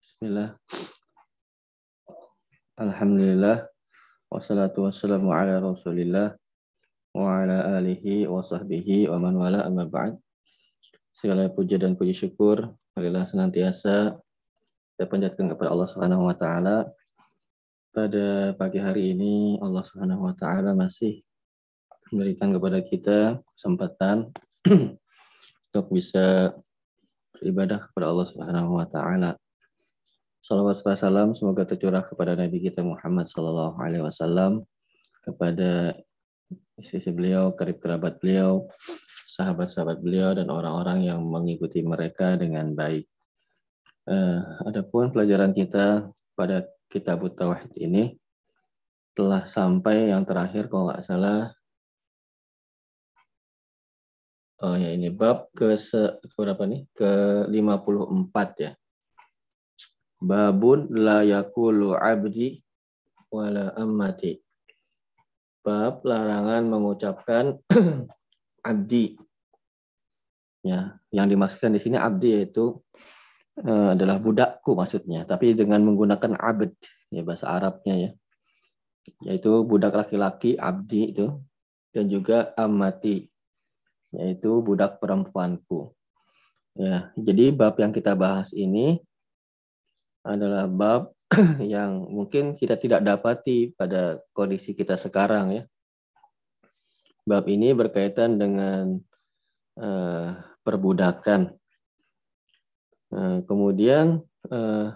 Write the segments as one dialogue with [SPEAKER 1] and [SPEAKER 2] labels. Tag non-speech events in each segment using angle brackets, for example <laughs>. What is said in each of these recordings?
[SPEAKER 1] Bismillah. Alhamdulillah. Wassalatu wassalamu ala rasulillah wa ala alihi wa sahbihi wa man wala amma ba'd. Segala puji dan puji syukur marilah senantiasa kita panjatkan kepada Allah Subhanahu wa taala. Pada pagi hari ini Allah taala masih memberikan kepada kita kesempatan <clears throat> untuk bisa beribadah kepada Allah Subhanahu wa taala Salawat salam semoga tercurah kepada Nabi kita Muhammad Sallallahu Alaihi Wasallam, kepada istri beliau, karib kerabat beliau, sahabat-sahabat beliau, dan orang-orang yang mengikuti mereka dengan baik. Uh, adapun pelajaran kita pada kitab Tauhid ini telah sampai yang terakhir kalau nggak salah Oh ya ini bab ke, se, ke berapa nih? Ke 54 ya. Babun la yakulu abdi wala ammati. Bab larangan mengucapkan <clears throat> abdi. Ya, yang dimaksudkan di sini abdi yaitu uh, adalah budakku maksudnya, tapi dengan menggunakan abd ya bahasa Arabnya ya. Yaitu budak laki-laki abdi itu dan juga amati yaitu budak perempuanku. Ya, jadi bab yang kita bahas ini adalah bab <clears throat> yang mungkin kita tidak dapati pada kondisi kita sekarang ya. Bab ini berkaitan dengan uh, perbudakan. Uh, kemudian uh,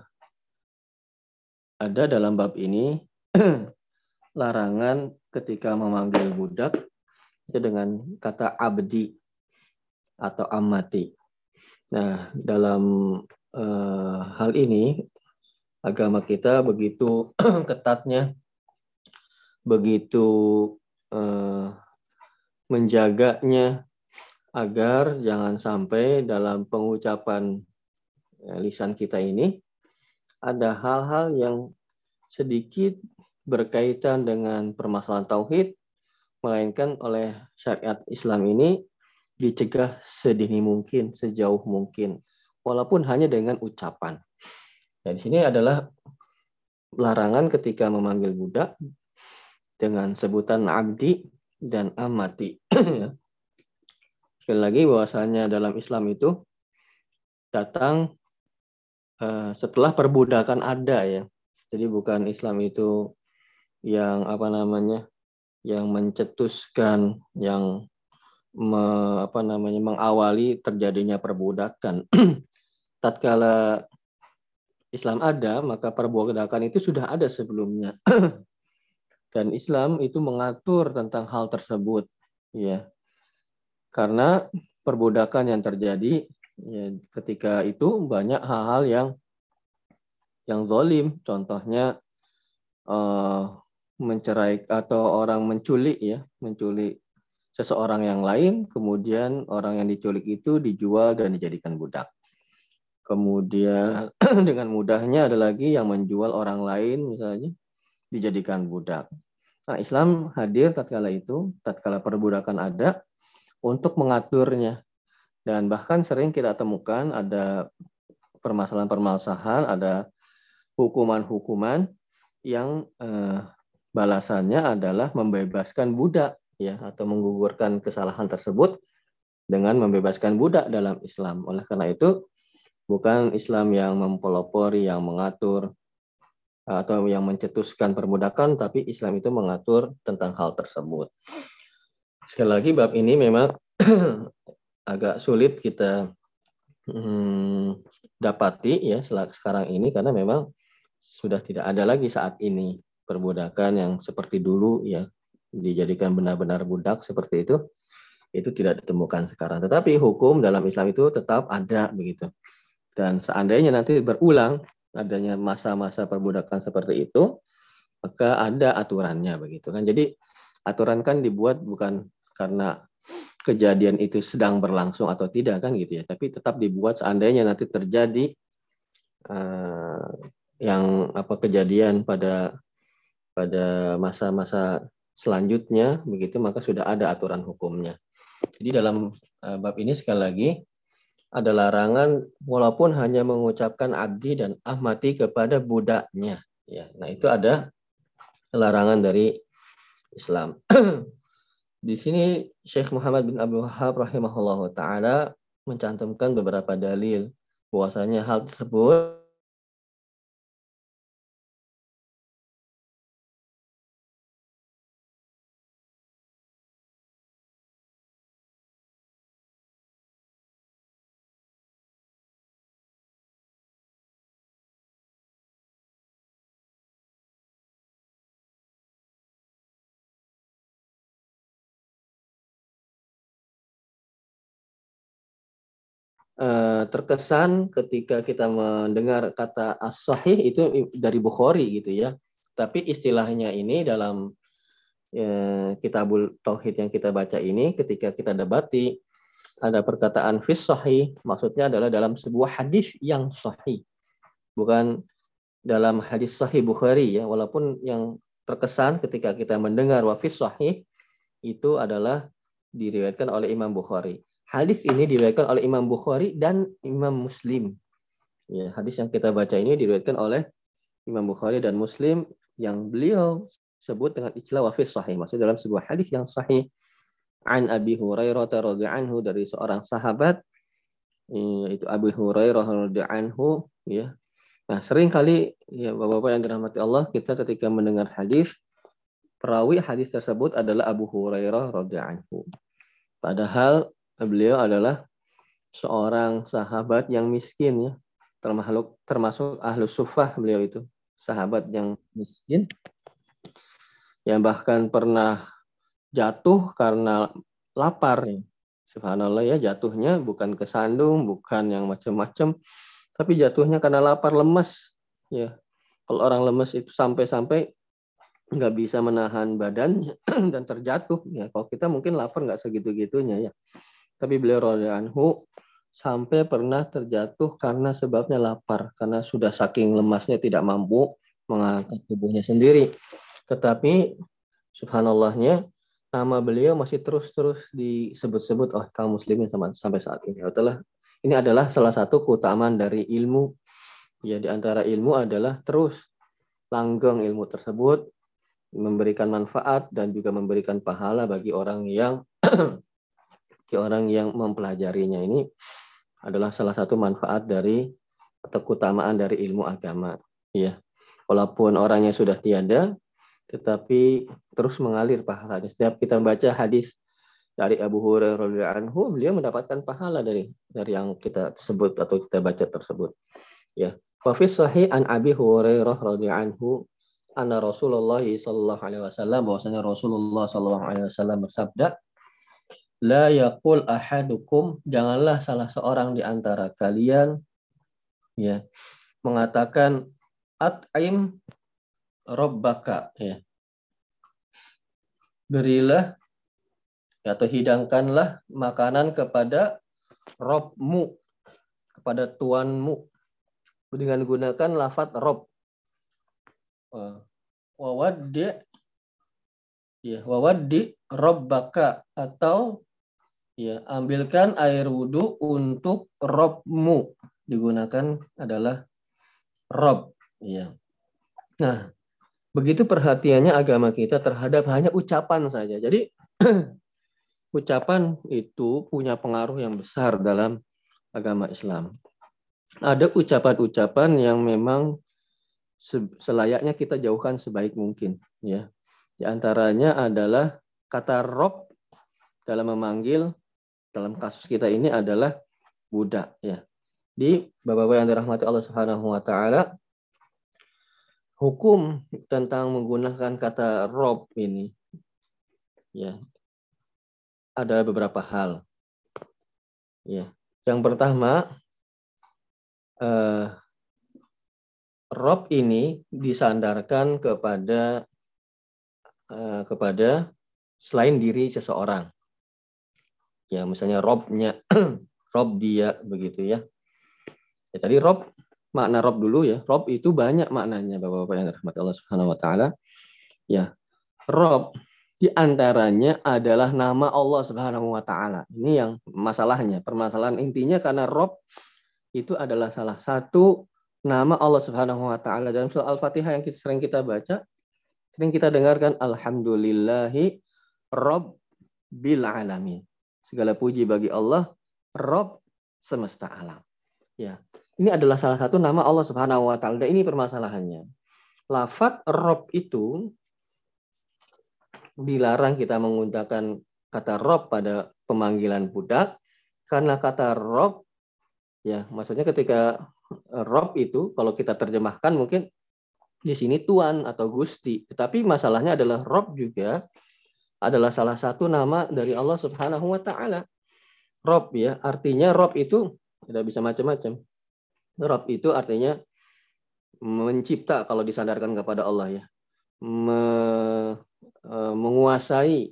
[SPEAKER 1] ada dalam bab ini <clears throat> larangan ketika memanggil budak itu dengan kata abdi atau amati. Nah, dalam uh, hal ini agama kita begitu <clears throat> ketatnya, begitu uh, menjaganya agar jangan sampai dalam pengucapan ya, lisan kita ini ada hal-hal yang sedikit berkaitan dengan permasalahan tauhid melainkan oleh syariat Islam ini dicegah sedini mungkin, sejauh mungkin, walaupun hanya dengan ucapan. Ya, di sini adalah larangan ketika memanggil budak dengan sebutan abdi dan amati. <clears throat> Ya. Sekali lagi bahwasanya dalam Islam itu datang uh, setelah perbudakan ada ya. Jadi bukan Islam itu yang apa namanya yang mencetuskan yang me, apa namanya mengawali terjadinya perbudakan. <clears throat> Tatkala Islam ada, maka perbudakan itu sudah ada sebelumnya. <clears throat> Dan Islam itu mengatur tentang hal tersebut, ya. Karena perbudakan yang terjadi ya, ketika itu banyak hal-hal yang yang zalim, contohnya uh, mencerai atau orang menculik ya, menculik seseorang yang lain, kemudian orang yang diculik itu dijual dan dijadikan budak. Kemudian <clears throat> dengan mudahnya ada lagi yang menjual orang lain misalnya dijadikan budak. Nah, Islam hadir tatkala itu, tatkala perbudakan ada untuk mengaturnya. Dan bahkan sering kita temukan ada permasalahan-permasalahan, ada hukuman-hukuman yang eh, balasannya adalah membebaskan budak ya atau menggugurkan kesalahan tersebut dengan membebaskan budak dalam Islam. Oleh karena itu bukan Islam yang mempelopori, yang mengatur atau yang mencetuskan perbudakan, tapi Islam itu mengatur tentang hal tersebut. Sekali lagi bab ini memang <clears throat> agak sulit kita hmm, dapati ya sekarang ini karena memang sudah tidak ada lagi saat ini perbudakan yang seperti dulu ya dijadikan benar-benar budak seperti itu itu tidak ditemukan sekarang. Tetapi hukum dalam Islam itu tetap ada begitu. Dan seandainya nanti berulang adanya masa-masa perbudakan seperti itu, maka ada aturannya begitu kan. Jadi aturan kan dibuat bukan karena kejadian itu sedang berlangsung atau tidak kan gitu ya, tapi tetap dibuat seandainya nanti terjadi uh, yang apa kejadian pada pada masa-masa selanjutnya begitu maka sudah ada aturan hukumnya. Jadi dalam uh, bab ini sekali lagi ada larangan walaupun hanya mengucapkan abdi dan ahmati kepada budaknya. Ya, nah itu ada larangan dari Islam. <clears throat> Di sini Syekh Muhammad bin Abdul Wahab rahimahullah taala mencantumkan beberapa dalil bahwasanya hal tersebut Eh, terkesan ketika kita mendengar kata as-sahih itu dari Bukhari gitu ya. Tapi istilahnya ini dalam ya, kitabul tauhid yang kita baca ini ketika kita debati ada perkataan fis sahih maksudnya adalah dalam sebuah hadis yang sahih. Bukan dalam hadis sahih Bukhari ya, walaupun yang terkesan ketika kita mendengar wa fis sahih itu adalah diriwayatkan oleh Imam Bukhari. Hadis ini diriwayatkan oleh Imam Bukhari dan Imam Muslim. Ya, hadis yang kita baca ini diriwayatkan oleh Imam Bukhari dan Muslim yang beliau sebut dengan istilah wafis sahih. Maksudnya dalam sebuah hadis yang sahih an Abi Hurairah radhiyallahu anhu dari seorang sahabat yaitu Abu Hurairah radhiyallahu anhu ya. Nah, sering kali ya Bapak-bapak yang dirahmati Allah, kita ketika mendengar hadis perawi hadis tersebut adalah Abu Hurairah radhiyallahu anhu. Padahal beliau adalah seorang sahabat yang miskin ya. Termasuk termasuk ahlu sufah beliau itu. Sahabat yang miskin yang bahkan pernah jatuh karena lapar ya. subhanallah ya jatuhnya bukan kesandung bukan yang macam-macam tapi jatuhnya karena lapar lemes ya. Kalau orang lemes itu sampai-sampai nggak bisa menahan badannya <clears throat> dan terjatuh ya. Kalau kita mungkin lapar nggak segitu-gitunya ya tapi beliau anhu sampai pernah terjatuh karena sebabnya lapar, karena sudah saking lemasnya tidak mampu mengangkat tubuhnya sendiri. Tetapi subhanallahnya nama beliau masih terus-terus disebut-sebut oleh kaum muslimin sampai saat ini. Adalah ini adalah salah satu keutamaan dari ilmu. Ya di antara ilmu adalah terus langgeng ilmu tersebut memberikan manfaat dan juga memberikan pahala bagi orang yang <clears throat> orang yang mempelajarinya ini adalah salah satu manfaat dari atau keutamaan dari ilmu agama ya. Walaupun orangnya sudah tiada tetapi terus mengalir pahalanya. Setiap kita baca hadis dari Abu Hurairah anhu beliau mendapatkan pahala dari dari yang kita sebut atau kita baca tersebut ya. Wa fi sahih an Abi Hurairah radhiyallahu anhu anna Rasulullah sallallahu alaihi wasallam bahwasanya Rasulullah sallallahu alaihi wasallam bersabda La yakul ahadukum, janganlah salah seorang di antara kalian ya mengatakan at'im robbaka ya. Berilah atau hidangkanlah makanan kepada robmu kepada tuanmu dengan gunakan lafat rob wawaddi ya wawaddi robbaka atau Ya, ambilkan air wudhu untuk robmu. Digunakan adalah rob. Ya. Nah, begitu perhatiannya agama kita terhadap hanya ucapan saja. Jadi <clears throat> ucapan itu punya pengaruh yang besar dalam agama Islam. Ada ucapan-ucapan yang memang selayaknya kita jauhkan sebaik mungkin. Ya, di antaranya adalah kata rob dalam memanggil dalam kasus kita ini adalah budak ya. Di Bapak-bapak yang dirahmati Allah Subhanahu wa taala hukum tentang menggunakan kata rob ini ya ada beberapa hal. Ya. Yang pertama eh, rob ini disandarkan kepada eh, kepada selain diri seseorang ya misalnya robnya <clears throat> rob dia begitu ya. Ya tadi rob makna rob dulu ya. Rob itu banyak maknanya bapak-bapak yang dirahmati Allah Subhanahu Wa Taala. Ya rob Di antaranya adalah nama Allah Subhanahu wa taala. Ini yang masalahnya, permasalahan intinya karena Rob itu adalah salah satu nama Allah Subhanahu wa taala. Dalam surah Al-Fatihah yang sering kita baca, sering kita dengarkan alhamdulillahi bil alamin. Segala puji bagi Allah, Rob semesta alam. Ya. Ini adalah salah satu nama Allah Subhanahu wa taala. Ini permasalahannya. Lafat Rob itu dilarang kita menggunakan kata rob pada pemanggilan budak karena kata rob ya maksudnya ketika rob itu kalau kita terjemahkan mungkin di sini tuan atau gusti tetapi masalahnya adalah rob juga adalah salah satu nama dari Allah Subhanahu wa taala rob ya artinya rob itu tidak bisa macam-macam rob itu artinya mencipta kalau disandarkan kepada Allah ya Me, e, menguasai,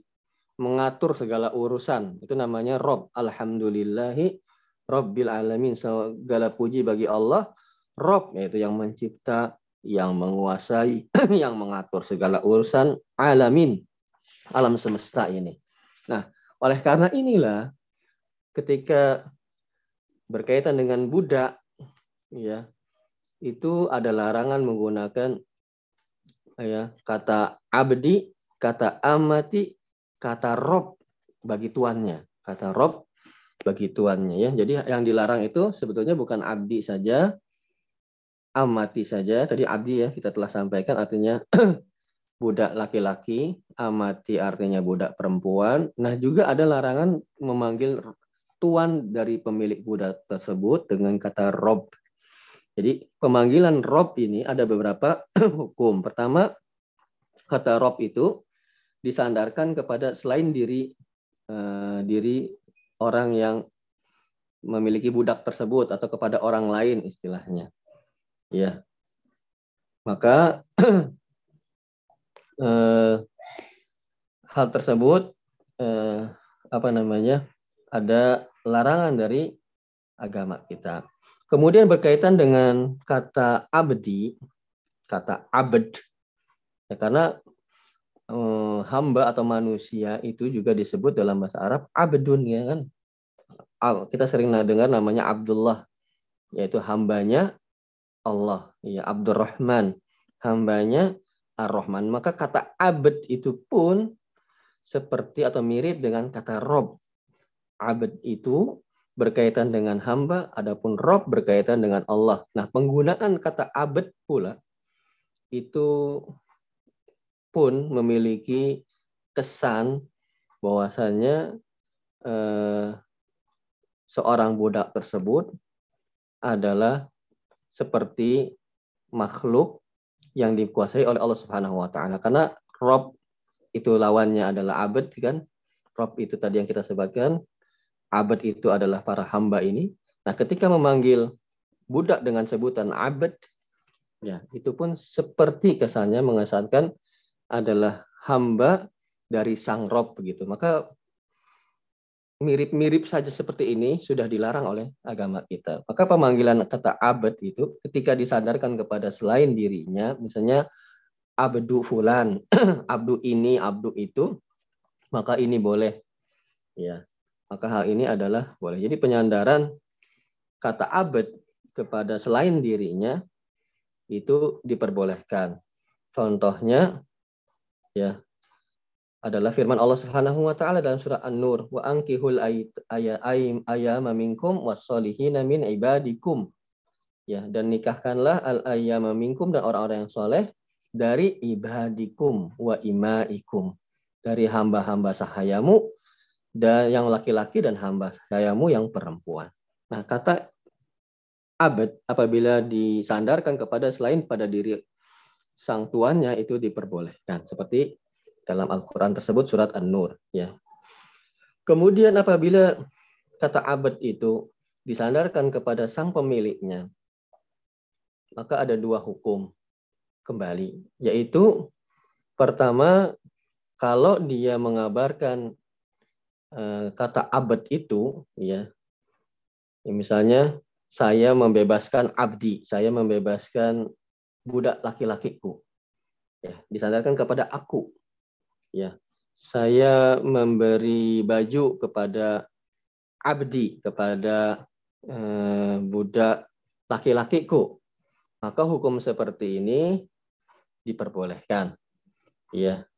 [SPEAKER 1] mengatur segala urusan. Itu namanya Rob. Alhamdulillahi Robbil Alamin. Segala puji bagi Allah. Rob, yaitu yang mencipta, yang menguasai, <clears throat> yang mengatur segala urusan alamin. Alam semesta ini. Nah, oleh karena inilah ketika berkaitan dengan budak, ya, itu ada larangan menggunakan ya kata abdi, kata amati, kata rob bagi tuannya, kata rob bagi tuannya ya. Jadi yang dilarang itu sebetulnya bukan abdi saja, amati saja. Tadi abdi ya kita telah sampaikan artinya <clears throat> budak laki-laki, amati artinya budak perempuan. Nah, juga ada larangan memanggil tuan dari pemilik budak tersebut dengan kata rob jadi pemanggilan rob ini ada beberapa <clears throat> hukum. Pertama, kata rob itu disandarkan kepada selain diri uh, diri orang yang memiliki budak tersebut atau kepada orang lain istilahnya. Ya. Maka <clears throat> uh, hal tersebut uh, apa namanya? ada larangan dari agama kita. Kemudian berkaitan dengan kata abdi, kata abd, ya, karena eh, hamba atau manusia itu juga disebut dalam bahasa Arab abdun ya kan. Kita sering dengar namanya Abdullah, yaitu hambanya Allah, ya Abdurrahman, hambanya Ar-Rahman. Maka kata abd itu pun seperti atau mirip dengan kata rob. Abd itu berkaitan dengan hamba, adapun Rob berkaitan dengan Allah. Nah, penggunaan kata abad pula itu pun memiliki kesan bahwasanya eh, seorang budak tersebut adalah seperti makhluk yang dikuasai oleh Allah Subhanahu wa taala. Karena Rob itu lawannya adalah abad kan. Rob itu tadi yang kita sebutkan abad itu adalah para hamba ini. Nah, ketika memanggil budak dengan sebutan abad, ya itu pun seperti kesannya mengesankan adalah hamba dari sang rob begitu. Maka mirip-mirip saja seperti ini sudah dilarang oleh agama kita. Maka pemanggilan kata abad itu ketika disadarkan kepada selain dirinya, misalnya abdu fulan, <clears throat> abdu ini, abdu itu, maka ini boleh. Ya, maka hal ini adalah boleh. Jadi penyandaran kata abad kepada selain dirinya itu diperbolehkan. Contohnya ya adalah firman Allah Subhanahu wa taala dalam surah An-Nur, wa ankihul ayam ayama minkum wasolihina min ibadikum. Ya, dan nikahkanlah al ayama minkum dan orang-orang yang soleh dari ibadikum wa imaikum. Dari hamba-hamba sahayamu dan yang laki-laki dan hamba sayamu yang perempuan. Nah, kata abad apabila disandarkan kepada selain pada diri sang tuannya itu diperbolehkan seperti dalam Al-Qur'an tersebut surat An-Nur ya. Kemudian apabila kata abad itu disandarkan kepada sang pemiliknya maka ada dua hukum kembali yaitu pertama kalau dia mengabarkan Eh, kata abad itu ya, ya misalnya saya membebaskan abdi, saya membebaskan budak laki-lakiku. Ya, disandarkan kepada aku. Ya. saya memberi baju kepada abdi, kepada eh, budak laki-lakiku, maka hukum seperti ini diperbolehkan. Ya,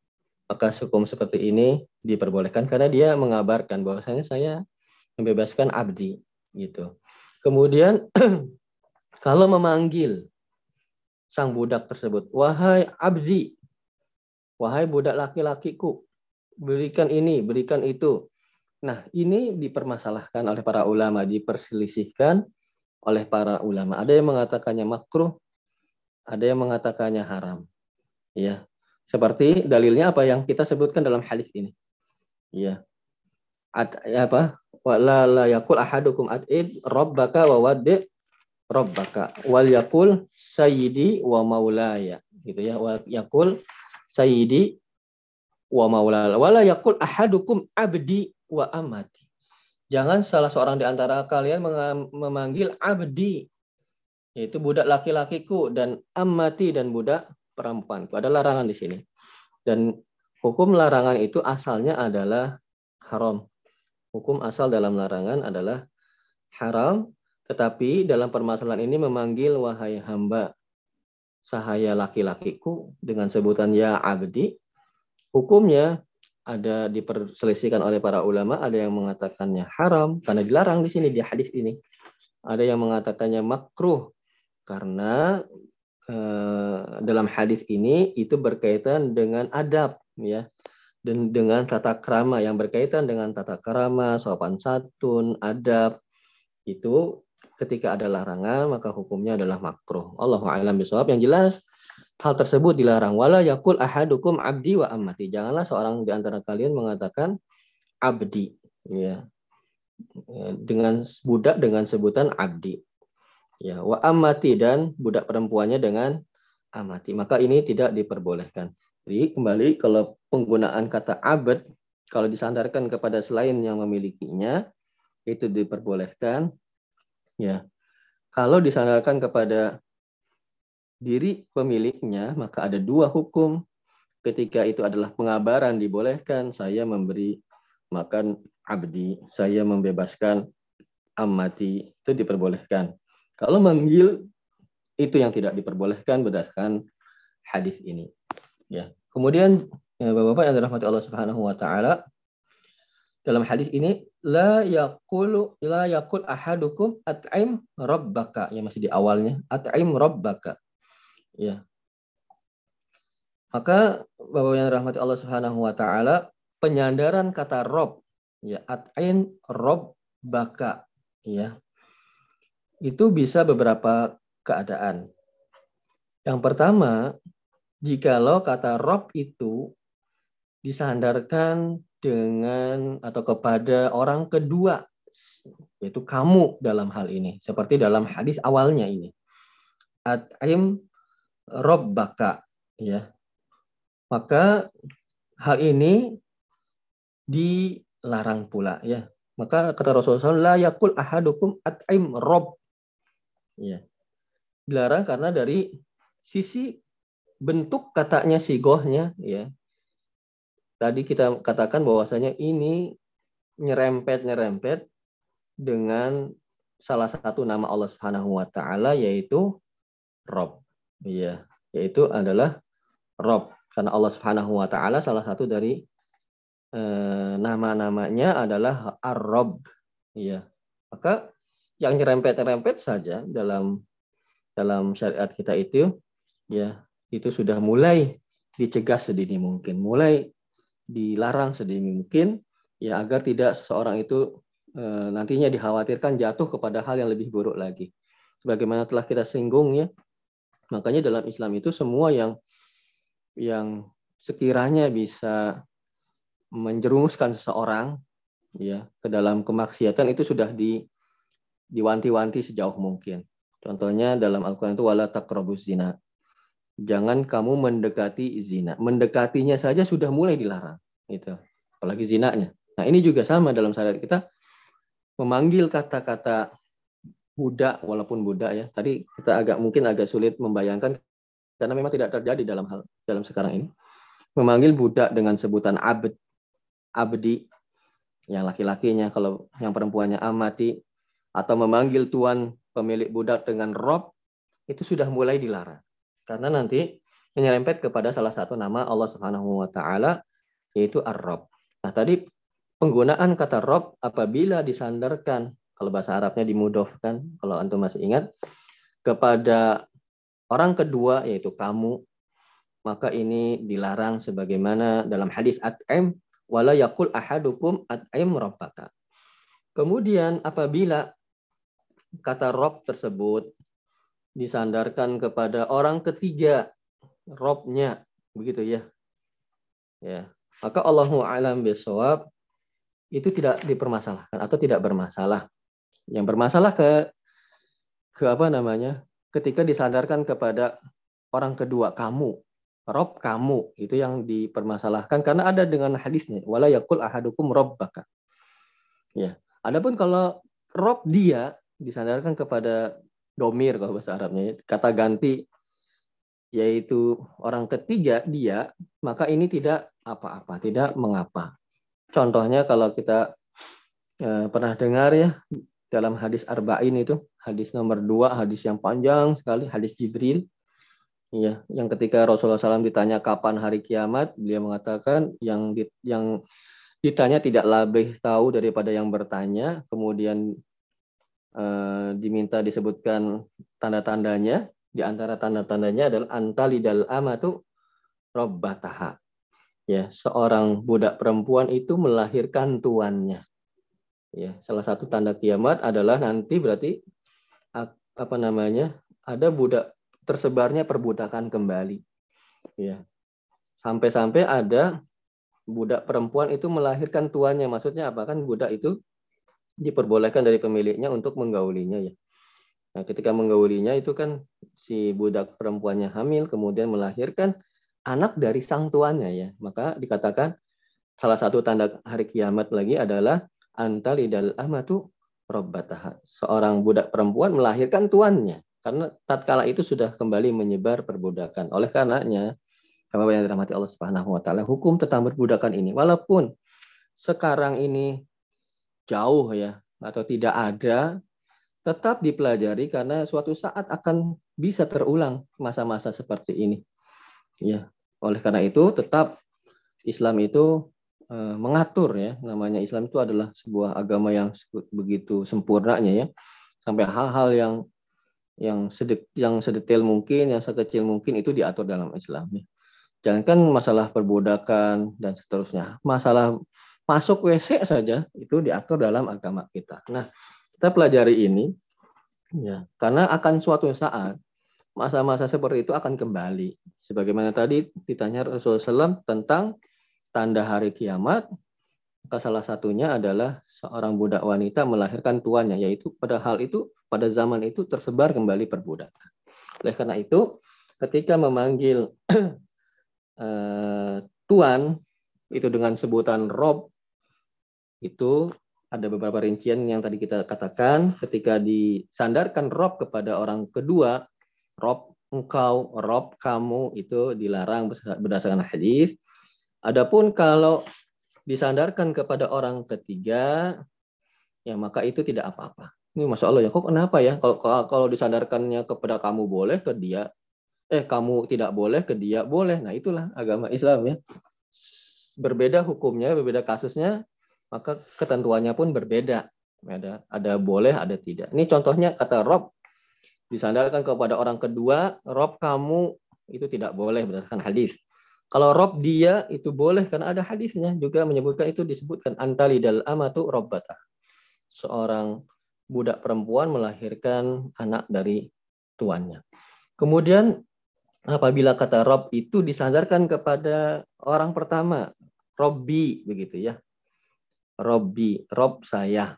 [SPEAKER 1] maka hukum seperti ini diperbolehkan karena dia mengabarkan bahwasanya saya membebaskan abdi gitu. Kemudian <clears throat> kalau memanggil sang budak tersebut, wahai abdi, wahai budak laki-lakiku, berikan ini, berikan itu. Nah, ini dipermasalahkan oleh para ulama, diperselisihkan oleh para ulama. Ada yang mengatakannya makruh, ada yang mengatakannya haram. Ya. Seperti dalilnya apa yang kita sebutkan dalam hadis ini. Ya. Ad, apa? Wala la yakul ahadukum at'id rabbaka wa waddi rabbaka wal yakul sayyidi wa maulaya gitu ya. Wal yakul sayyidi wa maulaya wala yakul ahadukum abdi wa amati. Jangan salah seorang di antara kalian memanggil abdi, yaitu budak laki-lakiku, dan amati dan budak perempuanku. Ada larangan di sini. Dan hukum larangan itu asalnya adalah haram. Hukum asal dalam larangan adalah haram, tetapi dalam permasalahan ini memanggil wahai hamba sahaya laki-lakiku dengan sebutan ya abdi, hukumnya ada diperselisihkan oleh para ulama, ada yang mengatakannya haram karena dilarang di sini di hadis ini. Ada yang mengatakannya makruh karena eh, dalam hadis ini itu berkaitan dengan adab ya dan dengan tata krama yang berkaitan dengan tata krama, sopan santun, adab itu ketika ada larangan maka hukumnya adalah makruh. Allah a'lam bishawab. Yang jelas hal tersebut dilarang. Wala yakul ahadukum abdi wa amati. Janganlah seorang di antara kalian mengatakan abdi. Ya. Dengan budak dengan sebutan abdi. Ya, wa amati dan budak perempuannya dengan amati. Maka ini tidak diperbolehkan. Jadi kembali kalau penggunaan kata abad kalau disandarkan kepada selain yang memilikinya itu diperbolehkan. Ya. Kalau disandarkan kepada diri pemiliknya, maka ada dua hukum. Ketika itu adalah pengabaran dibolehkan, saya memberi makan abdi, saya membebaskan amati, itu diperbolehkan. Kalau manggil itu yang tidak diperbolehkan berdasarkan hadis ini. Ya. Kemudian ya, Bapak-bapak yang dirahmati Allah Subhanahu wa taala, dalam hadis ini la yaqulu la yaqul ahadukum at'im rabbaka ya masih di awalnya at'im rabbaka Ya. Maka Bapak yang rahmati Allah Subhanahu wa taala, penyandaran kata rob ya at'in rob baka ya. Itu bisa beberapa keadaan. Yang pertama, jikalau kata rob itu disandarkan dengan atau kepada orang kedua yaitu kamu dalam hal ini. Seperti dalam hadis awalnya ini. At'im robbaka ya. Maka hal ini dilarang pula ya. Maka kata Rasulullah la yakul ahadukum at'im rob ya. Dilarang karena dari sisi bentuk katanya sigohnya ya tadi kita katakan bahwasanya ini nyerempet nyerempet dengan salah satu nama Allah Subhanahu wa taala yaitu Rob Iya, yaitu adalah Rob. Karena Allah Subhanahu wa taala salah satu dari eh, nama-namanya adalah Ar-Rob. Iya. Maka yang nyerempet-nyerempet saja dalam dalam syariat kita itu ya itu sudah mulai dicegah sedini mungkin, mulai dilarang sedini mungkin ya agar tidak seseorang itu e, nantinya dikhawatirkan jatuh kepada hal yang lebih buruk lagi. Sebagaimana telah kita singgung ya, Makanya dalam Islam itu semua yang yang sekiranya bisa menjerumuskan seseorang ya ke dalam kemaksiatan itu sudah di diwanti-wanti sejauh mungkin. Contohnya dalam Al-Qur'an itu wala taqrabuz zina. Jangan kamu mendekati zina. Mendekatinya saja sudah mulai dilarang gitu. Apalagi zinanya. Nah, ini juga sama dalam syariat kita memanggil kata-kata budak walaupun budak ya. Tadi kita agak mungkin agak sulit membayangkan karena memang tidak terjadi dalam hal dalam sekarang ini. Memanggil budak dengan sebutan abd abdi yang laki-lakinya kalau yang perempuannya amati atau memanggil tuan pemilik budak dengan rob itu sudah mulai dilarang karena nanti menyerempet kepada salah satu nama Allah Subhanahu wa taala yaitu ar-rob. Nah, tadi penggunaan kata rob apabila disandarkan kalau bahasa Arabnya dimudofkan kalau antum masih ingat kepada orang kedua yaitu kamu maka ini dilarang sebagaimana dalam hadis at'im wala yakul ahadukum at'im rabbaka. Kemudian apabila kata rob tersebut disandarkan kepada orang ketiga robnya begitu ya. Ya. Maka Allahu alam bisawab itu tidak dipermasalahkan atau tidak bermasalah. Yang bermasalah ke ke apa namanya? Ketika disandarkan kepada orang kedua kamu rob kamu itu yang dipermasalahkan karena ada dengan hadisnya wala yakul ahadukum rabbaka. Ya. Adapun kalau rob dia disandarkan kepada domir kalau bahasa Arabnya. Kata ganti yaitu orang ketiga dia maka ini tidak apa-apa tidak mengapa. Contohnya kalau kita eh, pernah dengar ya dalam hadis arba'in itu hadis nomor dua hadis yang panjang sekali hadis Jibril. Ya yang ketika Rasulullah SAW ditanya kapan hari kiamat beliau mengatakan yang yang ditanya tidak lebih tahu daripada yang bertanya kemudian eh, diminta disebutkan tanda-tandanya di antara tanda-tandanya adalah antalidal amatu robbataha. Ya, seorang budak perempuan itu melahirkan tuannya. Ya, salah satu tanda kiamat adalah nanti berarti apa namanya? Ada budak tersebarnya perbudakan kembali. Ya. Sampai-sampai ada budak perempuan itu melahirkan tuannya. Maksudnya apa kan budak itu diperbolehkan dari pemiliknya untuk menggaulinya ya. Nah, ketika menggaulinya itu kan si budak perempuannya hamil kemudian melahirkan anak dari sang tuannya ya. Maka dikatakan salah satu tanda hari kiamat lagi adalah antalidal amatu robbataha. Seorang budak perempuan melahirkan tuannya karena tatkala itu sudah kembali menyebar perbudakan. Oleh karenanya, Bapak yang dirahmati Allah Subhanahu wa taala, hukum tentang perbudakan ini walaupun sekarang ini jauh ya atau tidak ada tetap dipelajari karena suatu saat akan bisa terulang masa-masa seperti ini. Ya, oleh karena itu tetap Islam itu eh, mengatur ya, namanya Islam itu adalah sebuah agama yang begitu sempurnanya ya, sampai hal-hal yang yang sedek, yang sedetail mungkin, yang sekecil mungkin itu diatur dalam Islam. Ya. Jangankan masalah perbudakan dan seterusnya, masalah masuk WC saja itu diatur dalam agama kita. Nah, kita pelajari ini ya karena akan suatu saat masa-masa seperti itu akan kembali sebagaimana tadi ditanya Rasulullah SAW tentang tanda hari kiamat maka salah satunya adalah seorang budak wanita melahirkan tuannya yaitu pada hal itu pada zaman itu tersebar kembali perbudakan oleh karena itu ketika memanggil <clears throat> eh, tuan itu dengan sebutan rob itu ada beberapa rincian yang tadi kita katakan. Ketika disandarkan rob kepada orang kedua rob engkau rob kamu itu dilarang berdasarkan hadis. Adapun kalau disandarkan kepada orang ketiga ya maka itu tidak apa-apa. Ini masya Allah ya kok kenapa ya? Kalau kalau disandarkannya kepada kamu boleh ke dia eh kamu tidak boleh ke dia boleh. Nah itulah agama Islam ya. Berbeda hukumnya berbeda kasusnya maka ketentuannya pun berbeda. Ada ada boleh, ada tidak. Ini contohnya kata Rob disandarkan kepada orang kedua, Rob kamu itu tidak boleh berdasarkan hadis. Kalau Rob dia itu boleh karena ada hadisnya juga menyebutkan itu disebutkan antali dal amatu robbata. Seorang budak perempuan melahirkan anak dari tuannya. Kemudian apabila kata Rob itu disandarkan kepada orang pertama, Robbi begitu ya. Robbi, Rob saya.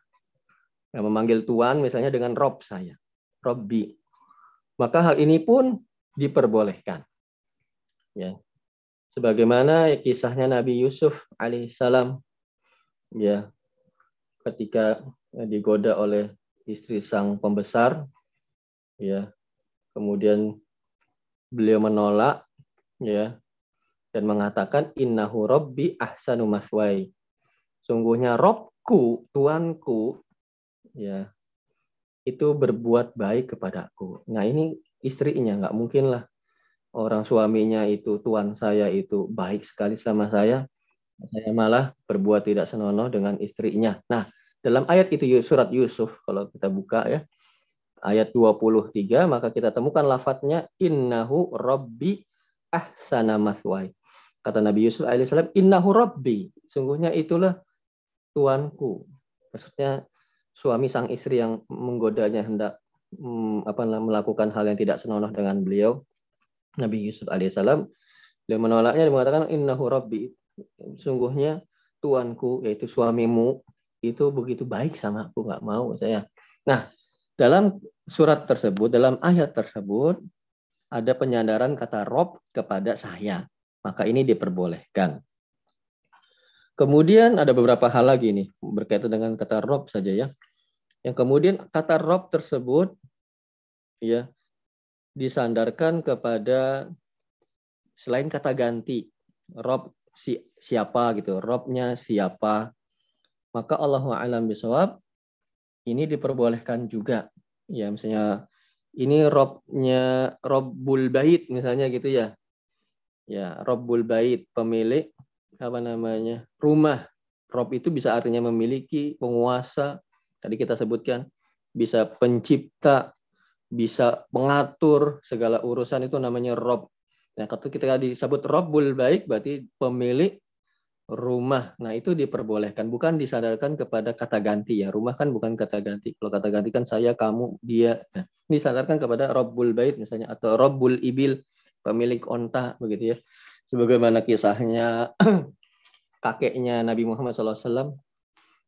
[SPEAKER 1] Yang memanggil Tuhan misalnya dengan Rob saya. Robbi. Maka hal ini pun diperbolehkan. Ya. Sebagaimana kisahnya Nabi Yusuf alaihissalam ya ketika digoda oleh istri sang pembesar ya kemudian beliau menolak ya dan mengatakan innahu rabbi ahsanu maswai sungguhnya Robku, Tuanku, ya itu berbuat baik kepadaku. Nah ini istrinya nggak mungkin lah orang suaminya itu tuan saya itu baik sekali sama saya, saya malah berbuat tidak senonoh dengan istrinya. Nah dalam ayat itu surat Yusuf kalau kita buka ya ayat 23 maka kita temukan lafadznya innahu rabbi ahsana mathwai. Kata Nabi Yusuf alaihissalam, innahu rabbi. Sungguhnya itulah tuanku. Maksudnya suami sang istri yang menggodanya hendak hmm, apa melakukan hal yang tidak senonoh dengan beliau. Nabi Yusuf alaihissalam beliau menolaknya dan mengatakan innahu rabbi. Sungguhnya tuanku yaitu suamimu itu begitu baik sama aku nggak mau saya. Nah dalam surat tersebut dalam ayat tersebut ada penyandaran kata rob kepada saya maka ini diperbolehkan. Kemudian ada beberapa hal lagi nih berkaitan dengan kata rob saja ya. Yang kemudian kata rob tersebut ya disandarkan kepada selain kata ganti rob si, siapa gitu, robnya siapa. Maka Allah alam bisawab ini diperbolehkan juga. Ya misalnya ini robnya robbul bait misalnya gitu ya ya Robbul Bait pemilik apa namanya rumah Rob itu bisa artinya memiliki penguasa tadi kita sebutkan bisa pencipta bisa mengatur segala urusan itu namanya Rob nah ketika disebut Robbul Bait berarti pemilik rumah. Nah, itu diperbolehkan, bukan disadarkan kepada kata ganti ya. Rumah kan bukan kata ganti. Kalau kata ganti kan saya, kamu, dia. Nah, disadarkan kepada Robbul Bait misalnya atau Robbul Ibil pemilik onta begitu ya. Sebagaimana kisahnya <clears throat> kakeknya Nabi Muhammad SAW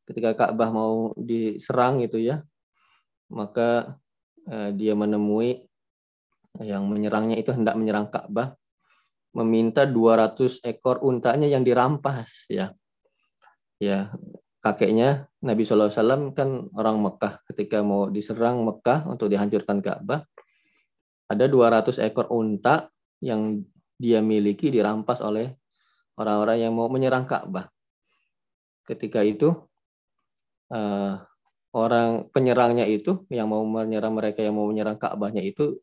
[SPEAKER 1] ketika Ka'bah mau diserang itu ya, maka eh, dia menemui yang menyerangnya itu hendak menyerang Ka'bah, meminta 200 ekor untanya yang dirampas ya. Ya, kakeknya Nabi SAW kan orang Mekah ketika mau diserang Mekah untuk dihancurkan Ka'bah ada 200 ekor unta yang dia miliki dirampas oleh orang-orang yang mau menyerang Ka'bah. Ketika itu uh, orang penyerangnya itu yang mau menyerang mereka yang mau menyerang Ka'bahnya itu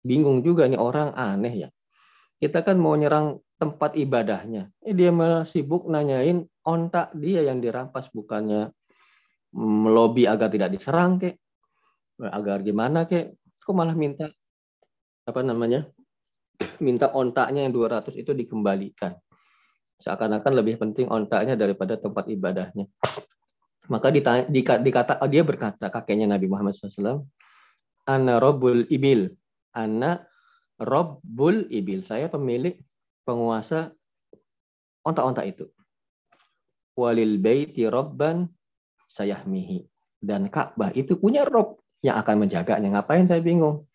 [SPEAKER 1] bingung juga nih orang aneh ya. Kita kan mau nyerang tempat ibadahnya. Eh, dia malah sibuk nanyain ontak dia yang dirampas bukannya melobi agar tidak diserang kek. Agar gimana kek. Kok malah minta apa namanya minta ontaknya yang 200 itu dikembalikan. Seakan-akan lebih penting ontaknya daripada tempat ibadahnya. Maka ditanya, dikata, oh dia berkata, kakeknya Nabi Muhammad SAW, Ana Robbul Ibil. Ana Robbul Ibil. Saya pemilik penguasa ontak-ontak itu. Walil baiti robban sayahmihi. Dan Ka'bah itu punya rob yang akan menjaganya. Ngapain saya bingung?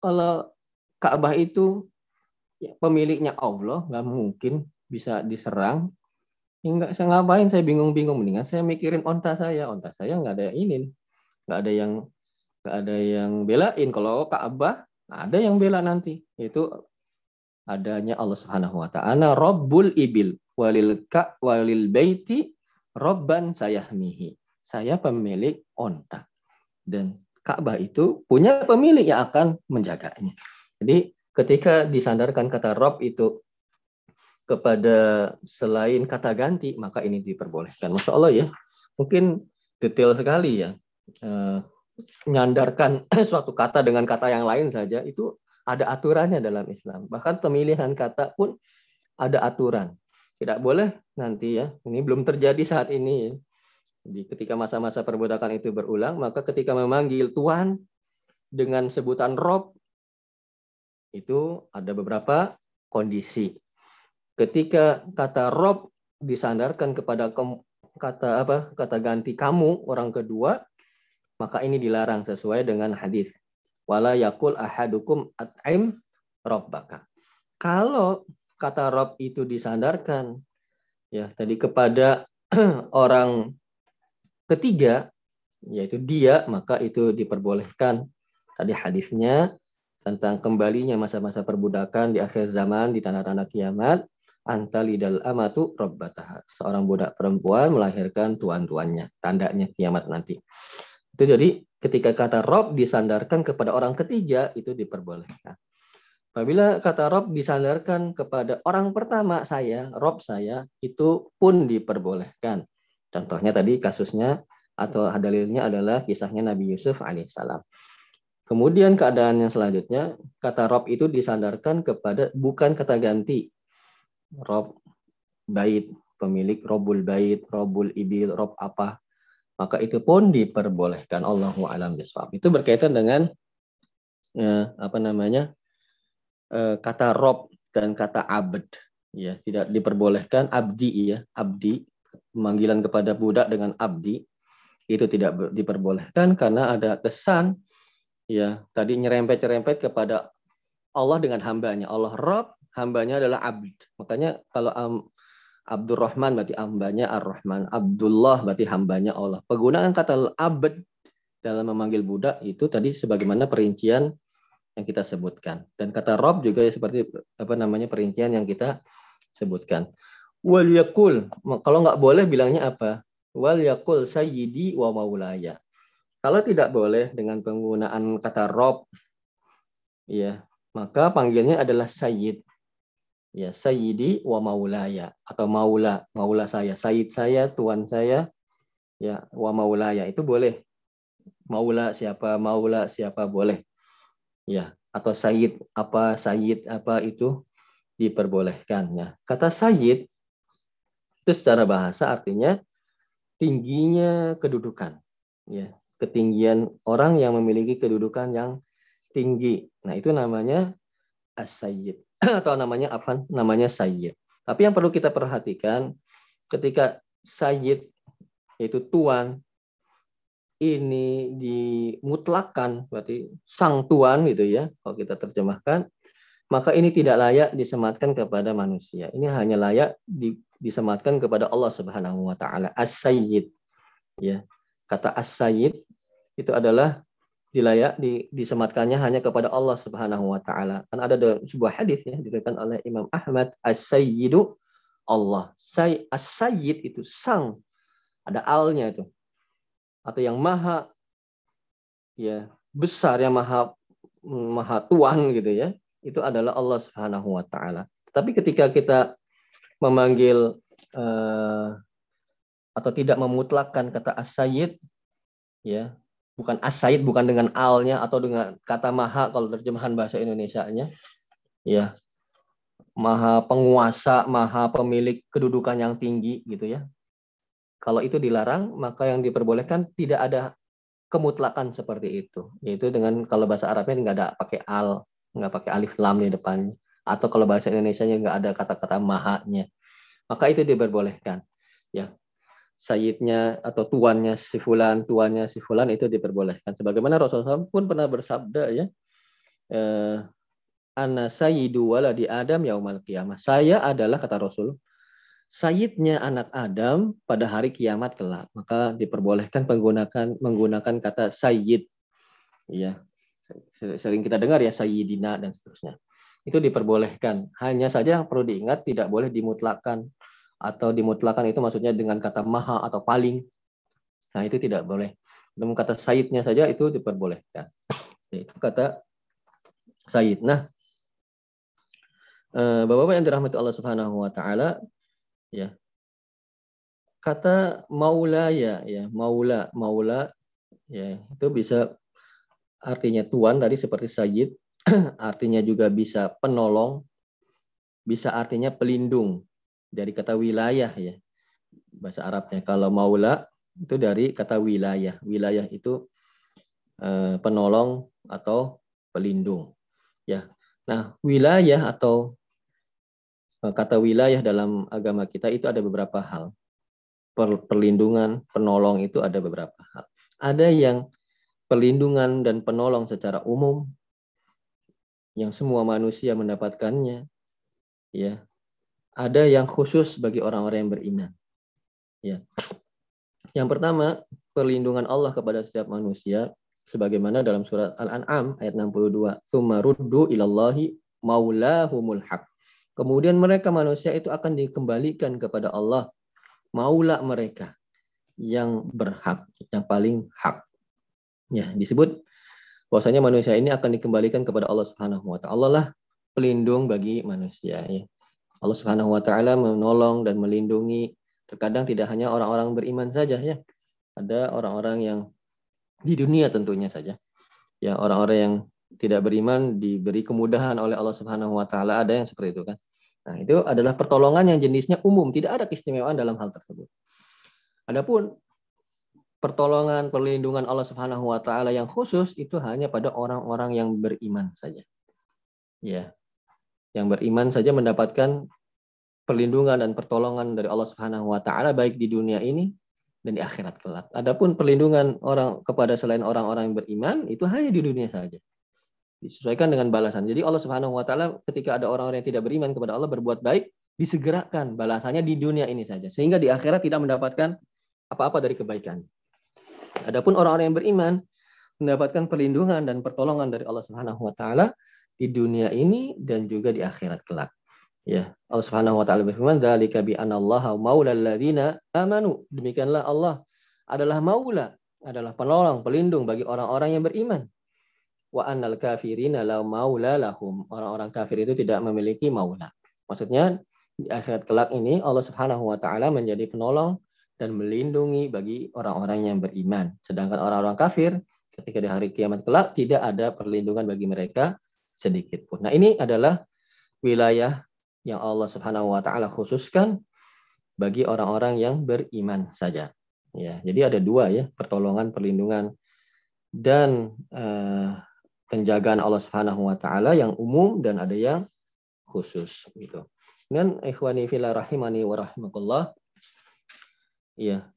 [SPEAKER 1] Kalau Ka'bah itu pemiliknya Allah nggak mungkin bisa diserang. Enggak, saya ngapain saya bingung-bingung. Mendingan saya mikirin onta saya. Onta saya nggak ada ini nggak ada yang nggak ada yang belain. Kalau Ka'bah ada yang bela nanti. Itu adanya Allah Subhanahu wa taala Rabbul ibil walil ka walil baiti robban sayahmihi. Saya pemilik onta. Dan Ka'bah itu punya pemilik yang akan menjaganya. Jadi ketika disandarkan kata Rob itu kepada selain kata ganti, maka ini diperbolehkan. Masya Allah ya, mungkin detail sekali ya. Eh, <clears throat> suatu kata dengan kata yang lain saja, itu ada aturannya dalam Islam. Bahkan pemilihan kata pun ada aturan. Tidak boleh nanti ya, ini belum terjadi saat ini. Ya. Jadi ketika masa-masa perbudakan itu berulang, maka ketika memanggil Tuhan dengan sebutan Rob, itu ada beberapa kondisi. Ketika kata rob disandarkan kepada kata apa? Kata ganti kamu orang kedua, maka ini dilarang sesuai dengan hadis. Wala yakul ahadukum at'im robbaka. Kalau kata rob itu disandarkan ya tadi kepada <clears throat> orang ketiga yaitu dia maka itu diperbolehkan tadi hadisnya tentang kembalinya masa-masa perbudakan di akhir zaman di tanah-tanah kiamat antalidal amatu rabbataha. Seorang budak perempuan melahirkan tuan-tuannya, tandanya kiamat nanti. Itu jadi ketika kata rob disandarkan kepada orang ketiga itu diperbolehkan. Apabila kata Rob disandarkan kepada orang pertama saya, Rob saya, itu pun diperbolehkan. Contohnya tadi kasusnya atau dalilnya adalah kisahnya Nabi Yusuf alaihissalam. Kemudian keadaan yang selanjutnya, kata Rob itu disandarkan kepada bukan kata ganti. Rob bait, pemilik Robul bait, Robul ibil, Rob apa. Maka itu pun diperbolehkan. Allahu alam biswab. Itu berkaitan dengan ya, apa namanya Eh, kata rob dan kata abd ya tidak diperbolehkan abdi ya abdi pemanggilan kepada budak dengan abdi itu tidak diperbolehkan karena ada kesan ya tadi nyerempet-nyerempet kepada Allah dengan hambanya Allah rob hambanya adalah abd makanya kalau um, Abdurrahman berarti hambanya Ar-Rahman Abdullah berarti hambanya Allah penggunaan kata abd dalam memanggil budak itu tadi sebagaimana perincian yang kita sebutkan. Dan kata Rob juga ya seperti apa namanya perincian yang kita sebutkan. Wal yakul, kalau nggak boleh bilangnya apa? Wal yakul sayyidi wa maulaya. Kalau tidak boleh dengan penggunaan kata Rob, ya maka panggilnya adalah sayyid. Ya, sayyidi wa maulaya atau maula, maula saya, sayyid saya, tuan saya, ya wa maulaya itu boleh. Maula siapa, maula siapa boleh ya atau sayyid apa sayyid apa itu diperbolehkan ya kata sayyid itu secara bahasa artinya tingginya kedudukan ya ketinggian orang yang memiliki kedudukan yang tinggi. Nah itu namanya as-sayyid. <clears throat> Atau namanya apa? Namanya sayyid. Tapi yang perlu kita perhatikan ketika sayyid yaitu tuan ini dimutlakan berarti sang tuan gitu ya kalau kita terjemahkan maka ini tidak layak disematkan kepada manusia. Ini hanya layak di, disematkan kepada Allah Subhanahu wa taala as-sayyid. Ya kata as-sayyid itu adalah dilayak di, disematkannya hanya kepada Allah Subhanahu wa taala. Kan ada sebuah hadis ya diriwayatkan oleh Imam Ahmad as-sayyidu Allah. Say as-sayyid itu sang. Ada alnya itu. Atau yang maha ya besar yang maha maha tuan gitu ya. Itu adalah Allah Subhanahu wa taala. Tapi ketika kita memanggil uh, atau tidak memutlakkan kata as-sayyid ya, bukan as-sayyid bukan dengan alnya atau dengan kata maha kalau terjemahan bahasa Indonesianya ya. Maha penguasa, maha pemilik kedudukan yang tinggi gitu ya. Kalau itu dilarang, maka yang diperbolehkan tidak ada kemutlakan seperti itu. Yaitu dengan kalau bahasa Arabnya nggak ada pakai al, nggak pakai alif lam di depannya. Atau kalau bahasa Indonesia-nya nggak ada kata-kata mahanya. Maka itu diperbolehkan. Ya, sayidnya atau tuannya si fulan, tuannya si fulan itu diperbolehkan. Sebagaimana Rasulullah pun pernah bersabda ya, eh, Ana sayyidu waladi Adam yaumal qiyamah. Saya adalah kata Rasul, Sayyidnya anak Adam pada hari kiamat kelak. Maka diperbolehkan menggunakan menggunakan kata sayyid. Ya. Sering kita dengar ya sayyidina dan seterusnya. Itu diperbolehkan. Hanya saja perlu diingat tidak boleh dimutlakan atau dimutlakan itu maksudnya dengan kata maha atau paling. Nah, itu tidak boleh. Dengan kata sayyidnya saja itu diperbolehkan. Itu kata sayyid. Nah, eh, Bapak-bapak yang dirahmati Allah Subhanahu wa taala, ya kata maula ya ya maula maula ya itu bisa artinya tuan tadi seperti sayyid <clears throat> artinya juga bisa penolong bisa artinya pelindung dari kata wilayah ya bahasa Arabnya kalau maula itu dari kata wilayah wilayah itu eh, penolong atau pelindung ya nah wilayah atau Eh, kata wilayah dalam agama kita itu ada beberapa hal. Perlindungan, penolong itu ada beberapa hal. Ada yang perlindungan dan penolong secara umum yang semua manusia mendapatkannya. Ya. Ada yang khusus bagi orang-orang yang beriman. Ya. Yang pertama, perlindungan Allah kepada setiap manusia sebagaimana dalam surat Al-An'am ayat 62, "Tsumma ruddu ilallahi maulahumul haq." Kemudian mereka manusia itu akan dikembalikan kepada Allah. Maula mereka yang berhak, yang paling hak. Ya, disebut bahwasanya manusia ini akan dikembalikan kepada Allah Subhanahu wa taala. Allah lah pelindung bagi manusia ya. Allah Subhanahu wa taala menolong dan melindungi terkadang tidak hanya orang-orang beriman saja ya. Ada orang-orang yang di dunia tentunya saja. Ya, orang-orang yang tidak beriman diberi kemudahan oleh Allah Subhanahu wa taala ada yang seperti itu kan. Nah, itu adalah pertolongan yang jenisnya umum, tidak ada keistimewaan dalam hal tersebut. Adapun pertolongan, perlindungan Allah Subhanahu wa taala yang khusus itu hanya pada orang-orang yang beriman saja. Ya. Yang beriman saja mendapatkan perlindungan dan pertolongan dari Allah Subhanahu wa taala baik di dunia ini dan di akhirat kelak. Adapun perlindungan orang kepada selain orang-orang yang beriman itu hanya di dunia saja disesuaikan dengan balasan. Jadi Allah Subhanahu wa taala ketika ada orang-orang yang tidak beriman kepada Allah berbuat baik, disegerakan balasannya di dunia ini saja sehingga di akhirat tidak mendapatkan apa-apa dari kebaikan. Adapun orang-orang yang beriman mendapatkan perlindungan dan pertolongan dari Allah Subhanahu wa taala di dunia ini dan juga di akhirat kelak. Ya, Allah Subhanahu wa taala berfirman, "Dzalika bi anallaha maulal ladzina amanu." Demikianlah Allah adalah maula, adalah penolong, pelindung bagi orang-orang yang beriman wa annal kafirina la maula lahum. Orang-orang kafir itu tidak memiliki maula. Maksudnya di akhirat kelak ini Allah Subhanahu wa taala menjadi penolong dan melindungi bagi orang-orang yang beriman. Sedangkan orang-orang kafir ketika di hari kiamat kelak tidak ada perlindungan bagi mereka sedikit pun. Nah, ini adalah wilayah yang Allah Subhanahu wa taala khususkan bagi orang-orang yang beriman saja. Ya, jadi ada dua ya, pertolongan, perlindungan dan uh, penjagaan Allah Subhanahu wa taala yang umum dan ada yang khusus gitu. Dan ikhwani fillah rahimani wa rahimakumullah. Iya.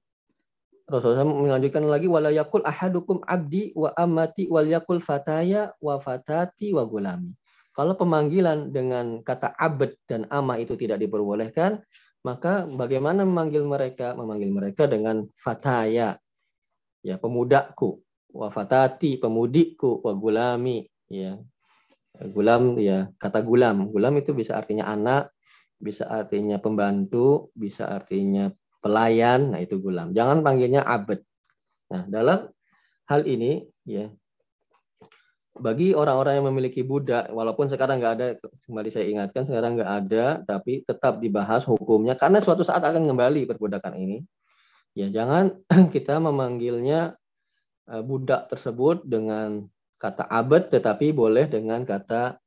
[SPEAKER 1] Rasulullah mengajukan lagi wala yakul ahadukum abdi wa amati wal yakul fataya wa fatati wa gulami. Kalau pemanggilan dengan kata abd dan amah itu tidak diperbolehkan, maka bagaimana memanggil mereka? Memanggil mereka dengan fataya, ya pemudaku, wafatati pemudikku. Wa gulami. Ya. Gulam ya kata gulam. Gulam itu bisa artinya anak bisa artinya pembantu bisa artinya pelayan nah itu gulam. Jangan panggilnya abad nah dalam hal ini ya bagi orang-orang yang memiliki budak walaupun sekarang nggak ada kembali saya ingatkan sekarang nggak ada tapi tetap dibahas hukumnya karena suatu saat akan kembali perbudakan ini. Ya jangan <clears throat> kita memanggilnya Eh, budak tersebut dengan kata abad tetapi boleh dengan kata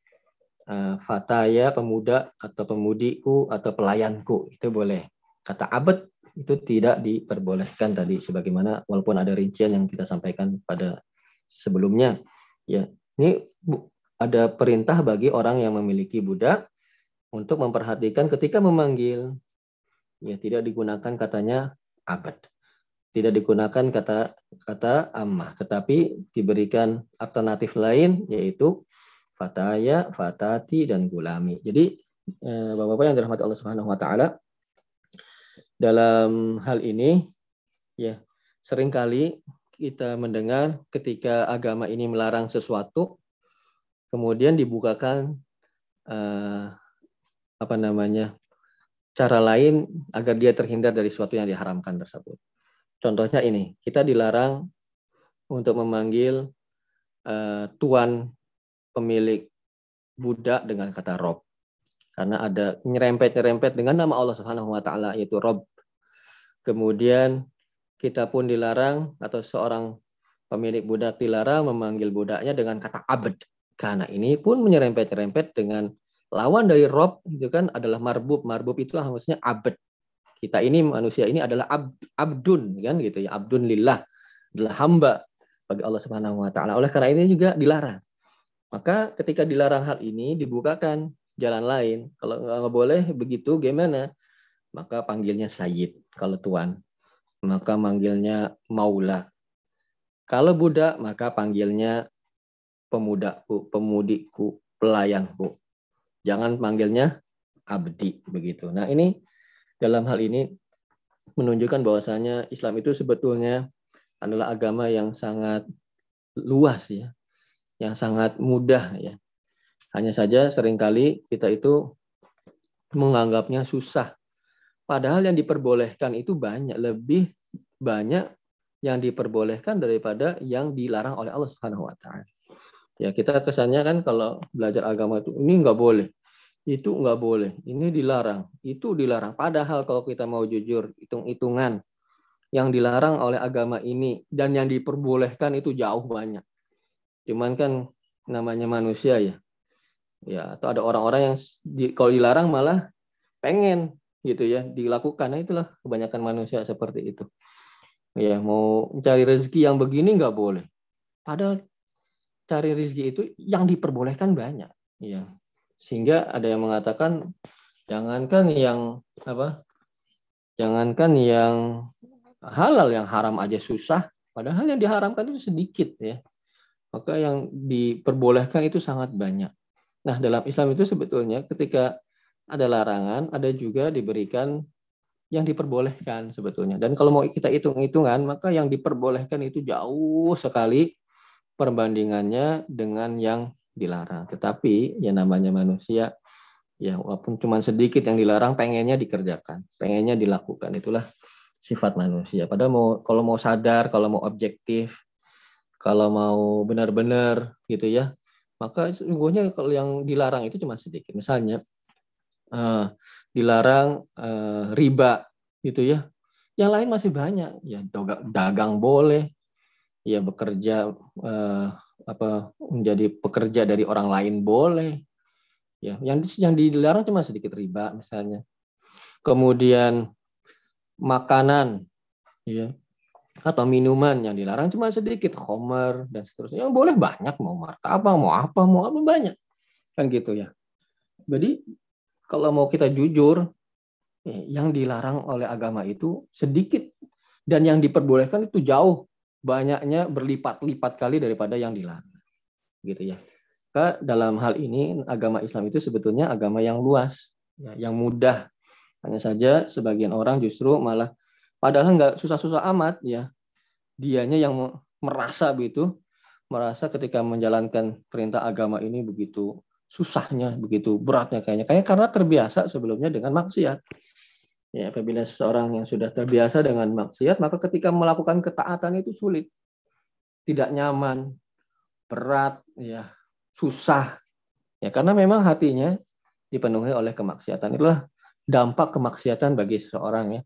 [SPEAKER 1] uh, fataya pemuda atau pemudiku atau pelayanku itu boleh. Kata abad itu tidak diperbolehkan tadi sebagaimana walaupun ada rincian yang kita sampaikan pada sebelumnya ya. Ini ada perintah bagi orang yang memiliki budak untuk memperhatikan ketika memanggil. Ya tidak digunakan katanya abad. Tidak digunakan kata kata ammah, tetapi diberikan alternatif lain yaitu fataya, fatati dan gulami. Jadi eh, Bapak-bapak yang dirahmati Allah Subhanahu wa taala dalam hal ini ya sering kali kita mendengar ketika agama ini melarang sesuatu kemudian dibukakan eh, apa namanya cara lain agar dia terhindar dari sesuatu yang diharamkan tersebut. Contohnya ini, kita dilarang untuk memanggil uh, tuan pemilik budak dengan kata rob. Karena ada nyerempet-nyerempet dengan nama Allah Subhanahu wa taala yaitu rob. Kemudian kita pun dilarang atau seorang pemilik budak dilarang memanggil budaknya dengan kata abd. Karena ini pun menyerempet-nyerempet dengan lawan dari rob itu kan adalah marbub. Marbub itu harusnya abd kita ini manusia ini adalah ab, abdun kan gitu ya abdun lillah adalah hamba bagi Allah Subhanahu wa taala oleh karena ini juga dilarang maka ketika dilarang hal ini dibukakan jalan lain. Kalau nggak boleh begitu gimana? Maka panggilnya sayyid kalau tuan. Maka manggilnya maula. Kalau budak maka panggilnya pemudaku pemudiku pelayanku jangan panggilnya abdi begitu. Nah ini dalam hal ini menunjukkan bahwasanya Islam itu sebetulnya adalah agama yang sangat luas ya, yang sangat mudah ya. Hanya saja sering kali kita itu menganggapnya susah. Padahal yang diperbolehkan itu banyak, lebih banyak yang diperbolehkan daripada yang dilarang oleh Allah Subhanahu wa taala. Ya, kita kesannya kan kalau belajar agama itu ini nggak boleh. Itu nggak boleh, ini dilarang, itu dilarang. Padahal kalau kita mau jujur, hitung-hitungan yang dilarang oleh agama ini dan yang diperbolehkan itu jauh banyak. Cuman kan namanya manusia ya. Ya, atau ada orang-orang yang di, kalau dilarang malah pengen gitu ya dilakukan. Nah, itulah kebanyakan manusia seperti itu. Ya, mau cari rezeki yang begini nggak boleh. Padahal cari rezeki itu yang diperbolehkan banyak. Ya. Sehingga ada yang mengatakan jangankan yang apa? Jangankan yang halal yang haram aja susah, padahal yang diharamkan itu sedikit ya. Maka yang diperbolehkan itu sangat banyak. Nah, dalam Islam itu sebetulnya ketika ada larangan, ada juga diberikan yang diperbolehkan sebetulnya. Dan kalau mau kita hitung-hitungan, maka yang diperbolehkan itu jauh sekali perbandingannya dengan yang dilarang. Tetapi ya namanya manusia, ya walaupun cuma sedikit yang dilarang, pengennya dikerjakan, pengennya dilakukan. Itulah sifat manusia. Padahal mau kalau mau sadar, kalau mau objektif, kalau mau benar-benar gitu ya, maka sungguhnya kalau yang dilarang itu cuma sedikit. Misalnya uh, dilarang uh, riba gitu ya. Yang lain masih banyak. Ya dagang, boleh, ya bekerja uh, apa menjadi pekerja dari orang lain boleh. Ya, yang yang dilarang cuma sedikit riba misalnya. Kemudian makanan ya atau minuman yang dilarang cuma sedikit, homer dan seterusnya. Yang boleh banyak, mau martabak, mau apa, mau apa banyak. Kan gitu ya. Jadi kalau mau kita jujur, eh, yang dilarang oleh agama itu sedikit dan yang diperbolehkan itu jauh banyaknya berlipat-lipat kali daripada yang dilarang. Gitu ya. Karena dalam hal ini agama Islam itu sebetulnya agama yang luas, ya, yang mudah. Hanya saja sebagian orang justru malah Padahal nggak susah-susah amat ya. Dianya yang merasa begitu, merasa ketika menjalankan perintah agama ini begitu susahnya, begitu beratnya kayaknya. Kayak karena terbiasa sebelumnya dengan maksiat. Ya, apabila seseorang yang sudah terbiasa dengan maksiat, maka ketika melakukan ketaatan itu sulit. Tidak nyaman, berat, ya, susah. Ya, karena memang hatinya dipenuhi oleh kemaksiatan. Itulah dampak kemaksiatan bagi seseorang ya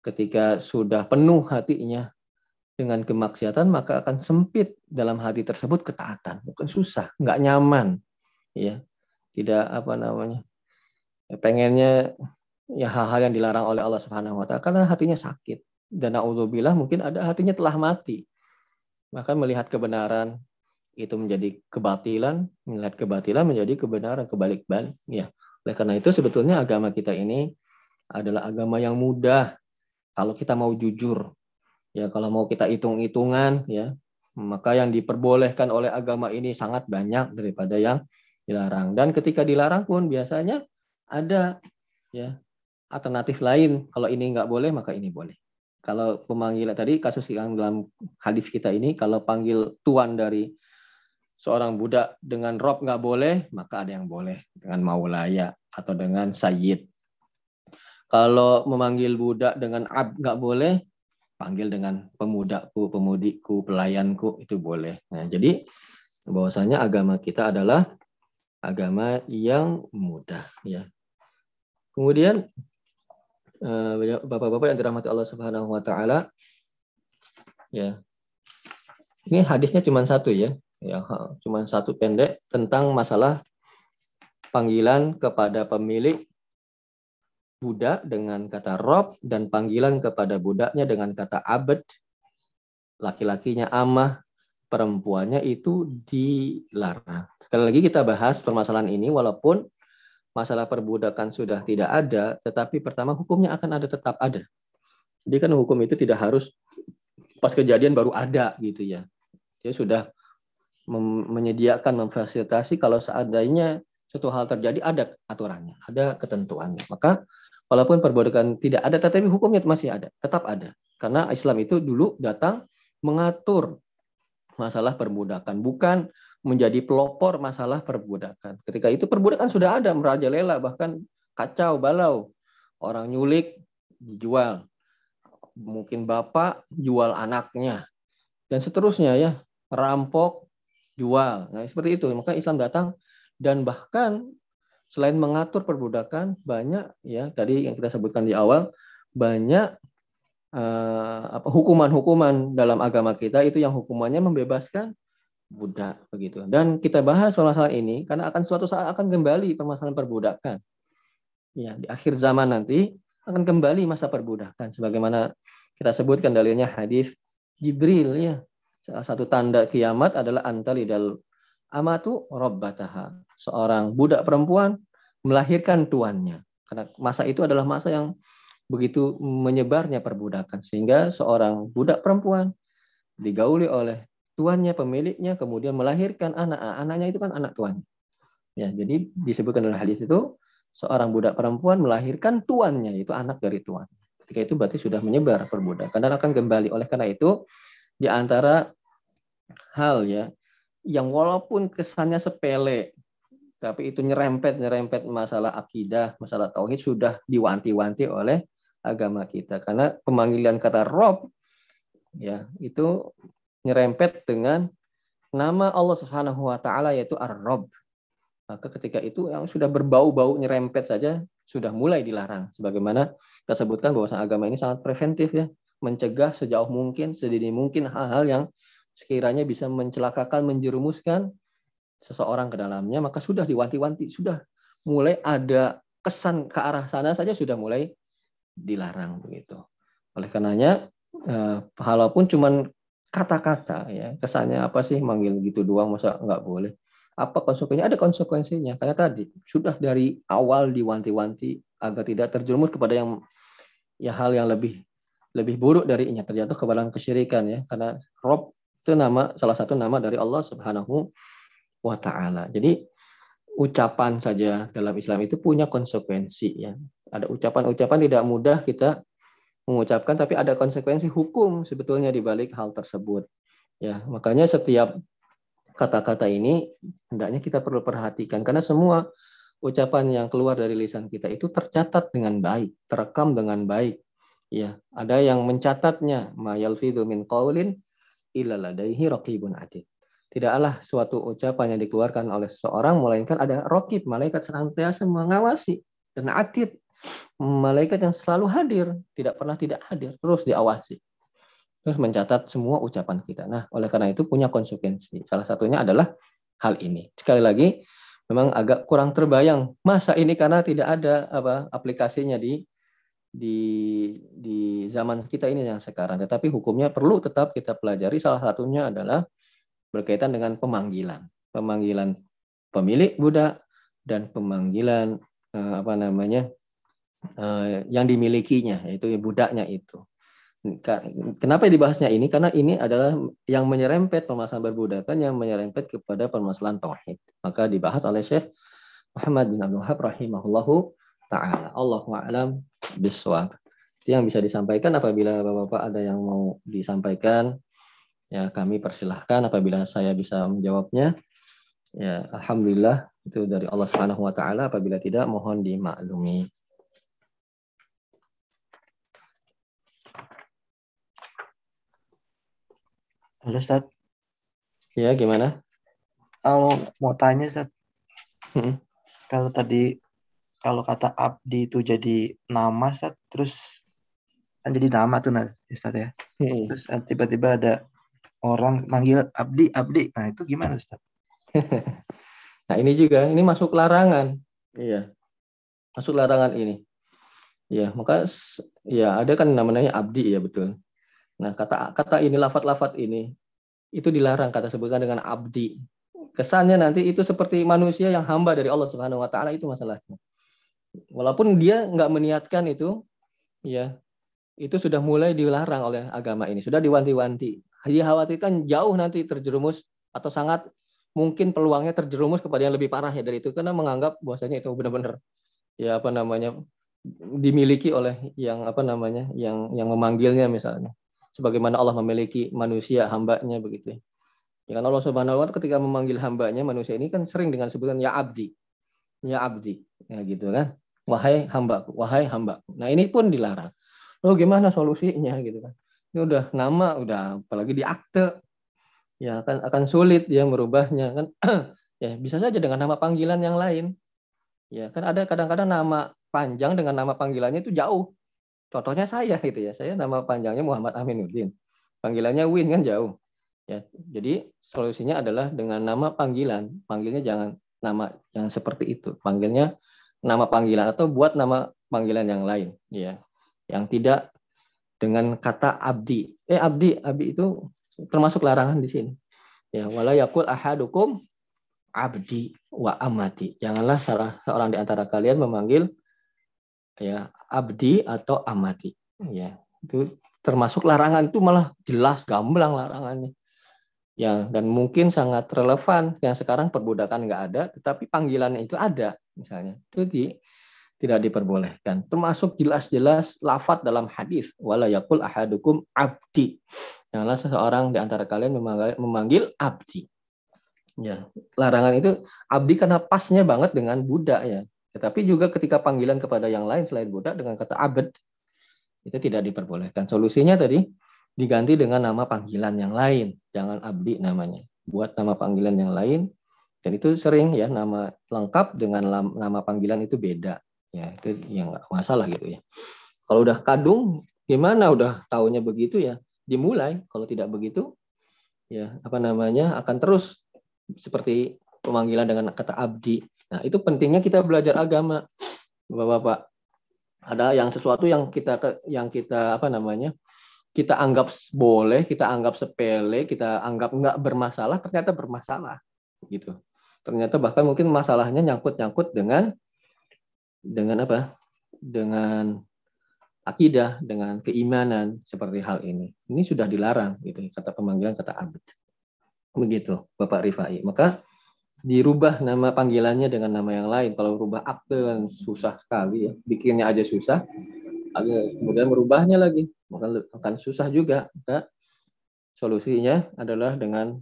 [SPEAKER 1] ketika sudah penuh hatinya dengan kemaksiatan maka akan sempit dalam hati tersebut ketaatan. Bukan susah nggak nyaman ya. Tidak apa namanya ya, pengennya ya hal-hal yang dilarang oleh Allah Subhanahu wa taala karena hatinya sakit. Dan naudzubillah mungkin ada hatinya telah mati. Maka melihat kebenaran itu menjadi kebatilan melihat kebatilan menjadi kebenaran kebalik-balik ya. Oleh karena itu sebetulnya agama kita ini adalah agama yang mudah kalau kita mau jujur, ya kalau mau kita hitung-hitungan, ya maka yang diperbolehkan oleh agama ini sangat banyak daripada yang dilarang. Dan ketika dilarang pun biasanya ada ya alternatif lain. Kalau ini nggak boleh, maka ini boleh. Kalau pemanggilan tadi kasus yang dalam hadis kita ini, kalau panggil tuan dari seorang budak dengan rob nggak boleh, maka ada yang boleh dengan maulaya atau dengan sayyid. Kalau memanggil budak dengan ab nggak boleh, panggil dengan pemudaku, pemudiku, pelayanku itu boleh. Nah, jadi bahwasanya agama kita adalah agama yang mudah ya. Kemudian eh, Bapak-bapak yang dirahmati Allah Subhanahu wa taala ya. Ini hadisnya cuma satu ya. Ya, cuma satu pendek tentang masalah panggilan kepada pemilik budak dengan kata rob dan panggilan kepada budaknya dengan kata abed. Laki-lakinya amah, perempuannya itu dilarang. Sekali lagi kita bahas permasalahan ini walaupun masalah perbudakan sudah tidak ada, tetapi pertama hukumnya akan ada tetap ada. Jadi kan hukum itu tidak harus pas kejadian baru ada gitu ya. Dia sudah menyediakan memfasilitasi kalau seandainya suatu hal terjadi ada aturannya, ada ketentuannya. Maka Walaupun perbudakan tidak ada, tetapi hukumnya masih ada, tetap ada. Karena Islam itu dulu datang mengatur masalah perbudakan, bukan menjadi pelopor masalah perbudakan. Ketika itu perbudakan sudah ada, merajalela, bahkan kacau balau. Orang nyulik dijual. Mungkin bapak jual anaknya. Dan seterusnya ya rampok jual. Nah seperti itu. Maka Islam datang dan bahkan selain mengatur perbudakan banyak ya tadi yang kita sebutkan di awal banyak apa hukuman-hukuman dalam agama kita itu yang hukumannya membebaskan budak begitu. Dan kita bahas permasalahan ini karena akan suatu saat akan kembali permasalahan perbudakan. Ya, di akhir zaman nanti akan kembali masa perbudakan sebagaimana kita sebutkan dalilnya hadis Jibril ya. Salah satu tanda kiamat adalah antalidal amatu rabbataha. Seorang budak perempuan melahirkan tuannya. Karena masa itu adalah masa yang begitu menyebarnya perbudakan sehingga seorang budak perempuan digauli oleh tuannya pemiliknya kemudian melahirkan anak anaknya itu kan anak tuan ya jadi disebutkan dalam hadis itu seorang budak perempuan melahirkan tuannya itu anak dari tuan ketika itu berarti sudah menyebar perbudakan dan akan kembali oleh karena itu di antara hal ya yang walaupun kesannya sepele tapi itu nyerempet nyerempet masalah akidah masalah tauhid sudah diwanti-wanti oleh agama kita. Karena pemanggilan kata Rob ya itu nyerempet dengan nama Allah Subhanahu wa taala yaitu Ar-Rabb. Maka ketika itu yang sudah berbau-bau nyerempet saja sudah mulai dilarang. Sebagaimana kita sebutkan bahwa agama ini sangat preventif ya, mencegah sejauh mungkin, sedini mungkin hal-hal yang sekiranya bisa mencelakakan, menjerumuskan seseorang ke dalamnya, maka sudah diwanti-wanti, sudah mulai ada kesan ke arah sana saja sudah mulai dilarang begitu. Oleh karenanya eh, walaupun cuman kata-kata ya kesannya apa sih manggil gitu doang masa nggak boleh? Apa konsekuensinya ada konsekuensinya karena tadi sudah dari awal diwanti-wanti agar tidak terjerumus kepada yang ya hal yang lebih lebih buruk dari ini terjatuh ke dalam kesyirikan ya. Karena Rob itu nama salah satu nama dari Allah Subhanahu wa taala. Jadi ucapan saja dalam Islam itu punya konsekuensi ya ada ucapan-ucapan tidak mudah kita mengucapkan tapi ada konsekuensi hukum sebetulnya di balik hal tersebut. Ya, makanya setiap kata-kata ini hendaknya kita perlu perhatikan karena semua ucapan yang keluar dari lisan kita itu tercatat dengan baik, terekam dengan baik. Ya, ada yang mencatatnya ma yalfidhu min qaulin illa ladaihi raqibun atid. Tidaklah suatu ucapan yang dikeluarkan oleh seseorang melainkan ada rokib, malaikat senantiasa mengawasi dan atid malaikat yang selalu hadir, tidak pernah tidak hadir, terus diawasi. Terus mencatat semua ucapan kita. Nah, oleh karena itu punya konsekuensi. Salah satunya adalah hal ini. Sekali lagi, memang agak kurang terbayang masa ini karena tidak ada apa aplikasinya di di di zaman kita ini yang sekarang. Tetapi hukumnya perlu tetap kita pelajari. Salah satunya adalah berkaitan dengan pemanggilan, pemanggilan pemilik budak dan pemanggilan eh, apa namanya Eh, yang dimilikinya, yaitu budaknya itu. Kenapa dibahasnya ini? Karena ini adalah yang menyerempet permasalahan berbudakan yang menyerempet kepada permasalahan tauhid. Maka dibahas oleh Syekh Muhammad bin Abdul Wahab rahimahullahu taala. Allahu a'lam bishawab. Itu yang bisa disampaikan apabila Bapak-bapak ada yang mau disampaikan ya kami persilahkan apabila saya bisa menjawabnya ya alhamdulillah itu dari Allah Subhanahu wa taala apabila tidak mohon dimaklumi.
[SPEAKER 2] Halo, Ustaz.
[SPEAKER 1] Ya, gimana?
[SPEAKER 2] Kalau mau tanya, Ustaz. Hmm. Kalau tadi, kalau kata abdi itu jadi nama, Ustaz, terus kan jadi nama tuh, Ustaz ya. Hmm. Terus tiba-tiba ada orang manggil abdi, abdi. Nah, itu gimana, Ustaz? <laughs>
[SPEAKER 1] nah, ini juga, ini masuk larangan. Iya. Masuk larangan ini. Ya, maka ya ada kan namanya abdi ya betul. Nah, kata kata ini lafat-lafat ini itu dilarang kata sebutkan dengan abdi. Kesannya nanti itu seperti manusia yang hamba dari Allah Subhanahu wa taala itu masalahnya. Walaupun dia nggak meniatkan itu, ya itu sudah mulai dilarang oleh agama ini, sudah diwanti-wanti. Dia khawatirkan jauh nanti terjerumus atau sangat mungkin peluangnya terjerumus kepada yang lebih parah ya dari itu karena menganggap bahwasanya itu benar-benar ya apa namanya dimiliki oleh yang apa namanya yang yang memanggilnya misalnya sebagaimana Allah memiliki manusia hambanya begitu. Ya kan Allah Subhanahu wa taala ketika memanggil hambanya manusia ini kan sering dengan sebutan ya abdi. Ya abdi. Ya gitu kan. Wahai hamba wahai hamba nah ini pun dilarang. Oh gimana solusinya gitu kan. Ini udah nama udah apalagi di akte. Ya akan akan sulit ya merubahnya kan. <clears throat> Ya bisa saja dengan nama panggilan yang lain. Ya kan ada kadang-kadang nama panjang dengan nama panggilannya itu jauh. Contohnya saya gitu ya. Saya nama panjangnya Muhammad Aminuddin. Panggilannya Win kan jauh. Ya jadi solusinya adalah dengan nama panggilan. Panggilnya jangan nama yang seperti itu. Panggilnya nama panggilan atau buat nama panggilan yang lain ya yang tidak dengan kata abdi eh abdi abdi itu termasuk larangan di sini ya wala yakul ahadukum abdi wa amati. Janganlah salah seorang di antara kalian memanggil ya abdi atau amati. Ya, itu termasuk larangan itu malah jelas gamblang larangannya. Ya, dan mungkin sangat relevan yang sekarang perbudakan nggak ada, tetapi panggilannya itu ada misalnya. Itu di, tidak diperbolehkan. Termasuk jelas-jelas lafat dalam hadis wala yakul ahadukum abdi. Janganlah seseorang di antara kalian memanggil, memanggil abdi. Ya, larangan itu abdi karena pasnya banget dengan budak ya. Tetapi juga ketika panggilan kepada yang lain selain budak dengan kata abed itu tidak diperbolehkan. Solusinya tadi diganti dengan nama panggilan yang lain, jangan abdi namanya. Buat nama panggilan yang lain dan itu sering ya nama lengkap dengan nama panggilan itu beda. Ya, itu yang nggak masalah gitu ya. Kalau udah kadung gimana udah taunya begitu ya, dimulai. Kalau tidak begitu ya apa namanya akan terus seperti pemanggilan dengan kata abdi. Nah, itu pentingnya kita belajar agama. Bapak-bapak, ada yang sesuatu yang kita yang kita apa namanya? kita anggap boleh, kita anggap sepele, kita anggap nggak bermasalah, ternyata bermasalah, gitu. Ternyata bahkan mungkin masalahnya nyangkut-nyangkut dengan dengan apa? Dengan akidah, dengan keimanan seperti hal ini. Ini sudah dilarang, gitu. Kata pemanggilan kata abd. Begitu, Bapak Rifai. Maka dirubah nama panggilannya dengan nama yang lain. Kalau rubah akte kan susah sekali ya. Bikinnya aja susah. Kemudian merubahnya lagi. Maka akan susah juga. Maka solusinya adalah dengan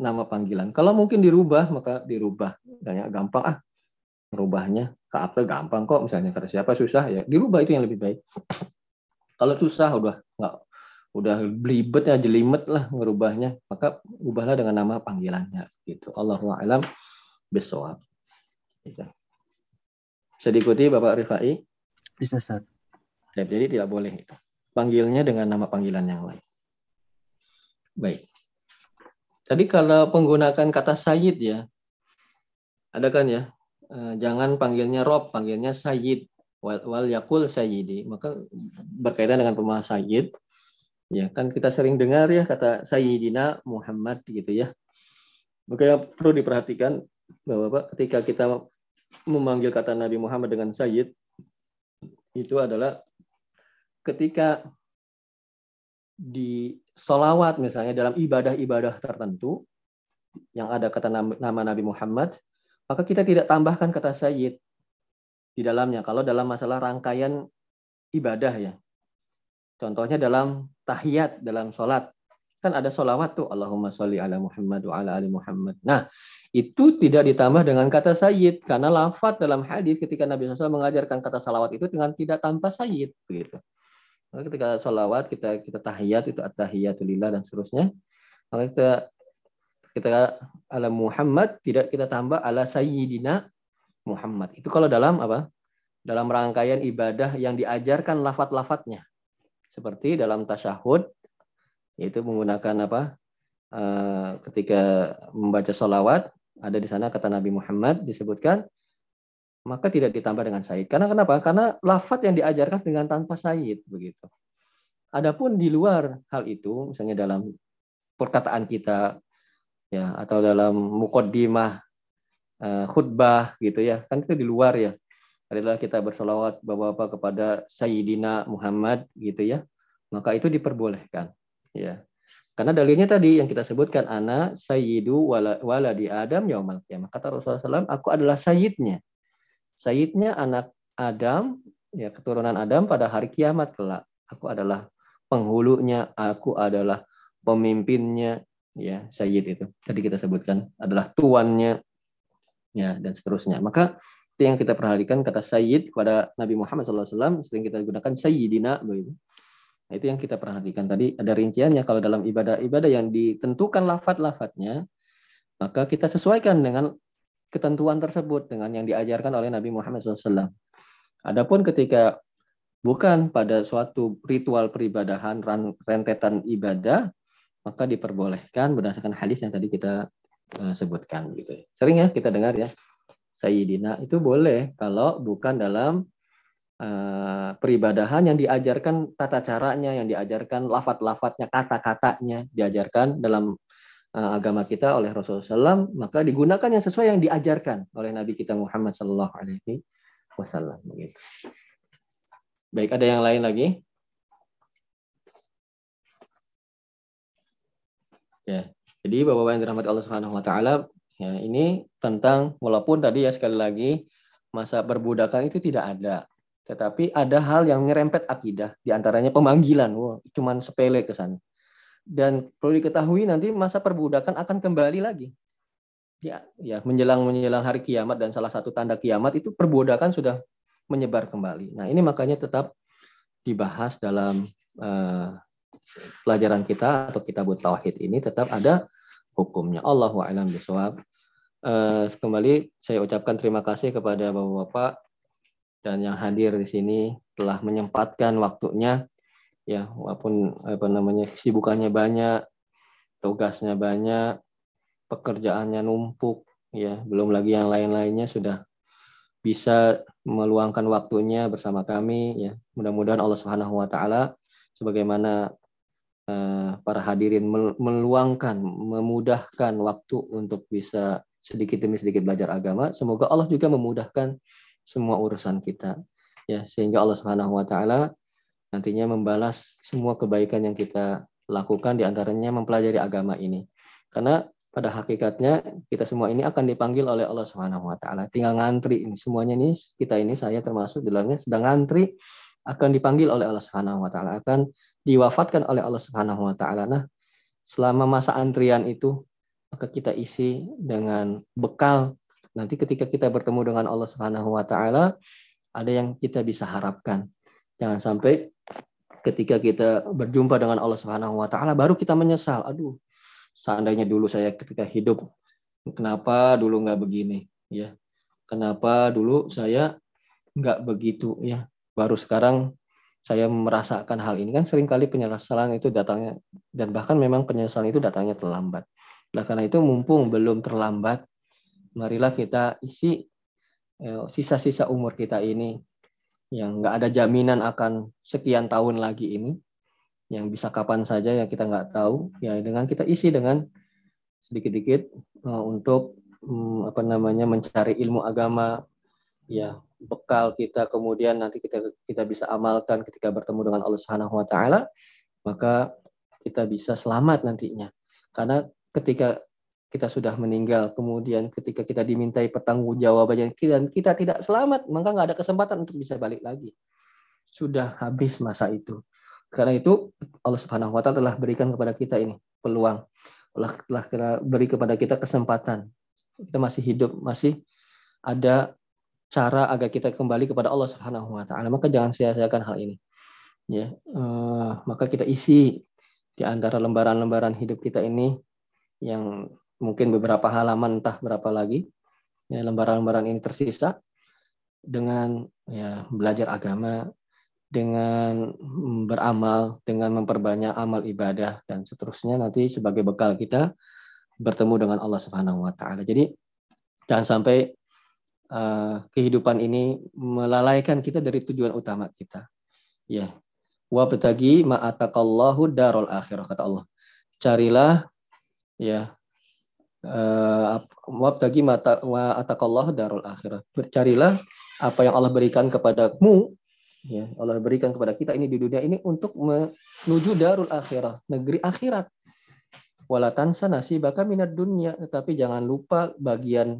[SPEAKER 1] nama panggilan. Kalau mungkin dirubah, maka dirubah. Banyak gampang ah. Merubahnya ke akte gampang kok. Misalnya kata siapa susah ya. Dirubah itu yang lebih baik. Kalau susah udah nggak udah belibet ya jelimet lah ngerubahnya maka ubahlah dengan nama panggilannya gitu Allahu a'lam bisawab gitu. bisa diikuti Bapak Rifai
[SPEAKER 2] bisa
[SPEAKER 1] ya, jadi tidak boleh itu panggilnya dengan nama panggilan yang lain baik tadi kalau menggunakan kata Sayyid ya ada kan ya? Eh, jangan panggilnya Rob panggilnya Sayyid. Wal, wal yakul Sayyidi. Maka berkaitan dengan pemahaman Sayyid Ya, kan kita sering dengar ya kata Sayyidina Muhammad gitu ya. Maka yang perlu diperhatikan bahwa ketika kita memanggil kata Nabi Muhammad dengan Sayyid itu adalah ketika di solawat misalnya dalam ibadah-ibadah tertentu yang ada kata nama Nabi Muhammad, maka kita tidak tambahkan kata Sayyid di dalamnya. Kalau dalam masalah rangkaian ibadah ya, Contohnya dalam tahiyat, dalam sholat. Kan ada sholawat tuh, Allahumma sholli ala Muhammad wa ala ali Muhammad. Nah, itu tidak ditambah dengan kata sayyid. Karena lafat dalam hadis ketika Nabi SAW mengajarkan kata salawat itu dengan tidak tanpa sayyid. Begitu. Maka ketika sholawat, kita kita tahiyat, itu at-tahiyatulillah dan seterusnya. Maka kita kita ala Muhammad tidak kita tambah ala sayyidina Muhammad. Itu kalau dalam apa? Dalam rangkaian ibadah yang diajarkan lafat-lafatnya seperti dalam tasyahud yaitu menggunakan apa uh, ketika membaca sholawat ada di sana kata Nabi Muhammad disebutkan maka tidak ditambah dengan said karena kenapa karena lafat yang diajarkan dengan tanpa said begitu adapun di luar hal itu misalnya dalam perkataan kita ya atau dalam mukaddimah uh, khutbah gitu ya kan itu di luar ya adalah kita bersolawat bapak-bapak kepada Sayyidina Muhammad gitu ya, maka itu diperbolehkan. Ya. Karena dalilnya tadi yang kita sebutkan anak sayyidu wala, wala di Adam yaumal qiyamah. Kata Rasulullah SAW, aku adalah sayyidnya. Sayyidnya anak Adam, ya keturunan Adam pada hari kiamat kelak. Aku adalah penghulunya, aku adalah pemimpinnya, ya sayyid itu. Tadi kita sebutkan adalah tuannya, ya dan seterusnya. Maka Itu yang kita perhatikan kata Sayyid kepada Nabi Muhammad SAW sering kita gunakan Sayyidina begitu. Nah, itu yang kita perhatikan tadi ada rinciannya kalau dalam ibadah-ibadah yang ditentukan lafat-lafatnya maka kita sesuaikan dengan ketentuan tersebut dengan yang diajarkan oleh Nabi Muhammad SAW. Adapun ketika bukan pada suatu ritual peribadahan rentetan ibadah maka diperbolehkan berdasarkan hadis yang tadi kita uh, sebutkan gitu. Sering ya kita dengar ya Sayyidina itu boleh kalau bukan dalam uh, peribadahan yang diajarkan tata caranya, yang diajarkan lafat-lafatnya, kata-katanya, diajarkan dalam agama kita oleh Rasulullah SAW, maka digunakan yang sesuai yang diajarkan oleh Nabi kita Muhammad Sallallahu Alaihi Wasallam. Baik, ada yang lain lagi? Ya, jadi bapak-bapak yang dirahmati Allah Subhanahu Wa Taala, Ya, ini tentang walaupun tadi ya sekali lagi masa perbudakan itu tidak ada, tetapi ada hal yang nyerempet akidah, di antaranya pemanggilan, wah, cuman sepele ke sana. Dan perlu diketahui nanti masa perbudakan akan kembali lagi. Ya, ya menjelang menjelang hari kiamat dan salah satu tanda kiamat itu perbudakan sudah menyebar kembali. Nah ini makanya tetap dibahas dalam uh, pelajaran kita atau kitab tauhid ini tetap ada hukumnya. Allahu a'lam bishawab. Uh, kembali saya ucapkan terima kasih kepada Bapak-bapak dan yang hadir di sini telah menyempatkan waktunya ya walaupun apa namanya kesibukannya banyak, tugasnya banyak, pekerjaannya numpuk ya, belum lagi yang lain-lainnya sudah bisa meluangkan waktunya bersama kami ya. Mudah-mudahan Allah Subhanahu wa taala sebagaimana uh, para hadirin meluangkan, memudahkan waktu untuk bisa sedikit demi sedikit belajar agama. Semoga Allah juga memudahkan semua urusan kita. Ya, sehingga Allah Subhanahu wa taala nantinya membalas semua kebaikan yang kita lakukan di antaranya mempelajari agama ini. Karena pada hakikatnya kita semua ini akan dipanggil oleh Allah Subhanahu wa taala. Tinggal ngantri ini semuanya ini kita ini saya termasuk di dalamnya sedang ngantri akan dipanggil oleh Allah Subhanahu wa taala, akan diwafatkan oleh Allah Subhanahu wa taala. Nah, selama masa antrian itu maka kita isi dengan bekal nanti ketika kita bertemu dengan Allah Subhanahu wa taala ada yang kita bisa harapkan. Jangan sampai ketika kita berjumpa dengan Allah Subhanahu wa taala baru kita menyesal. Aduh, seandainya dulu saya ketika hidup kenapa dulu nggak begini ya. Kenapa dulu saya nggak begitu ya. Baru sekarang saya merasakan hal ini kan sering kali penyesalan itu datangnya dan bahkan memang penyesalan itu datangnya terlambat. Nah, karena itu mumpung belum terlambat, marilah kita isi eh, sisa-sisa umur kita ini yang nggak ada jaminan akan sekian tahun lagi ini, yang bisa kapan saja yang kita nggak tahu, ya dengan kita isi dengan sedikit-sedikit uh, untuk um, apa namanya mencari ilmu agama, ya bekal kita kemudian nanti kita kita bisa amalkan ketika bertemu dengan Allah Subhanahu Wa Taala, maka kita bisa selamat nantinya. Karena ketika kita sudah meninggal, kemudian ketika kita dimintai pertanggungjawabannya dan kita tidak selamat, maka nggak ada kesempatan untuk bisa balik lagi. Sudah habis masa itu. Karena itu Allah Subhanahu wa taala telah berikan kepada kita ini peluang. Telah telah beri kepada kita kesempatan. Kita masih hidup, masih ada cara agar kita kembali kepada Allah Subhanahu wa taala. Maka jangan sia-siakan hal ini. Ya, uh, maka kita isi di antara lembaran-lembaran hidup kita ini yang mungkin beberapa halaman entah berapa lagi ya, lembaran-lembaran ini tersisa dengan ya belajar agama dengan beramal dengan memperbanyak amal ibadah dan seterusnya nanti sebagai bekal kita bertemu dengan Allah Subhanahu wa taala. Jadi jangan sampai uh, kehidupan ini melalaikan kita dari tujuan utama kita. Ya. Wa betagi ma'atakallahu darul akhirah kata Allah. Carilah ya wabtagi mata wa atakallah darul akhirah. Bercarilah apa yang Allah berikan kepadamu ya Allah berikan kepada kita ini di dunia ini untuk menuju darul akhirah, negeri akhirat. Wala tansa nasibaka minad dunia, tetapi jangan lupa bagian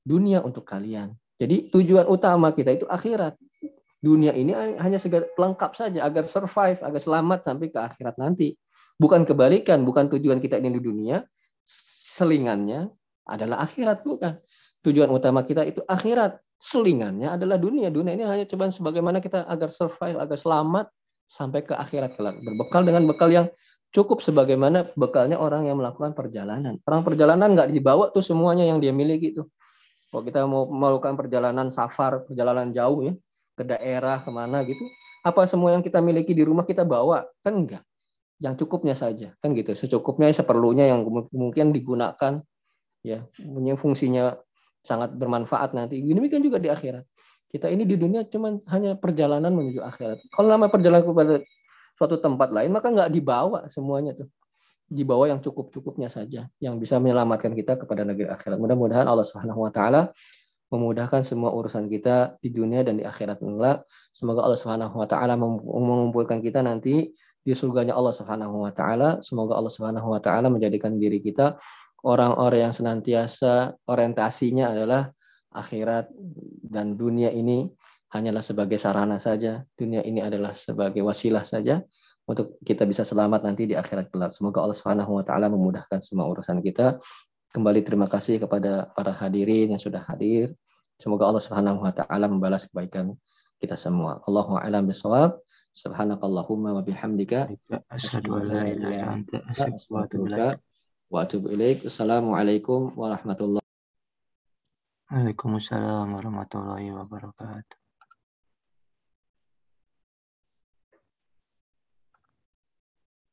[SPEAKER 1] dunia untuk kalian. Jadi tujuan utama kita itu akhirat. Dunia ini hanya segar pelengkap saja agar survive, agar selamat sampai ke akhirat nanti. Bukan kebalikan, bukan tujuan kita ini di dunia, selingannya adalah akhirat bukan. Tujuan utama kita itu akhirat. selingannya adalah dunia. Dunia ini hanya cobaan sebagaimana kita agar survive, agar selamat sampai ke akhirat kelak. Berbekal dengan bekal yang cukup sebagaimana bekalnya orang yang melakukan perjalanan. Orang perjalanan nggak dibawa tuh semuanya yang dia miliki tuh. Kalau kita mau melakukan perjalanan safar, perjalanan jauh ya, ke daerah ke mana gitu, apa semua yang kita miliki di rumah kita bawa? Kan enggak. Yang cukupnya saja, kan gitu. Secukupnya, seperlunya yang mungkin digunakan, ya, punya fungsinya sangat bermanfaat nanti. Demikian juga di akhirat. Kita ini di dunia cuma hanya perjalanan menuju akhirat. Kalau nama perjalanan kepada suatu tempat lain, maka nggak dibawa semuanya tuh. Dibawa yang cukup-cukupnya saja, yang bisa menyelamatkan kita kepada negeri akhirat. Mudah-mudahan Allah Subhanahu Wa Taala memudahkan semua urusan kita di dunia dan di akhirat. Semoga Allah Subhanahu wa taala mengumpulkan kita nanti di surganya Allah Subhanahu wa taala. Semoga Allah Subhanahu wa taala menjadikan diri kita orang-orang yang senantiasa orientasinya adalah akhirat dan dunia ini hanyalah sebagai sarana saja. Dunia ini adalah sebagai wasilah saja untuk kita bisa selamat nanti di akhirat kelak. Semoga Allah Subhanahu wa taala memudahkan semua urusan kita Kembali terima kasih kepada para hadirin yang sudah hadir. Semoga Allah Subhanahu wa taala membalas kebaikan kita semua. Allahu a'lam bishawab. Subhanakallahumma wa bihamdika asyhadu an la ilaha anta astaghfiruka wa atubu ilaik. Assalamualaikum warahmatullahi
[SPEAKER 2] Waalaikumsalam warahmatullahi wabarakatuh.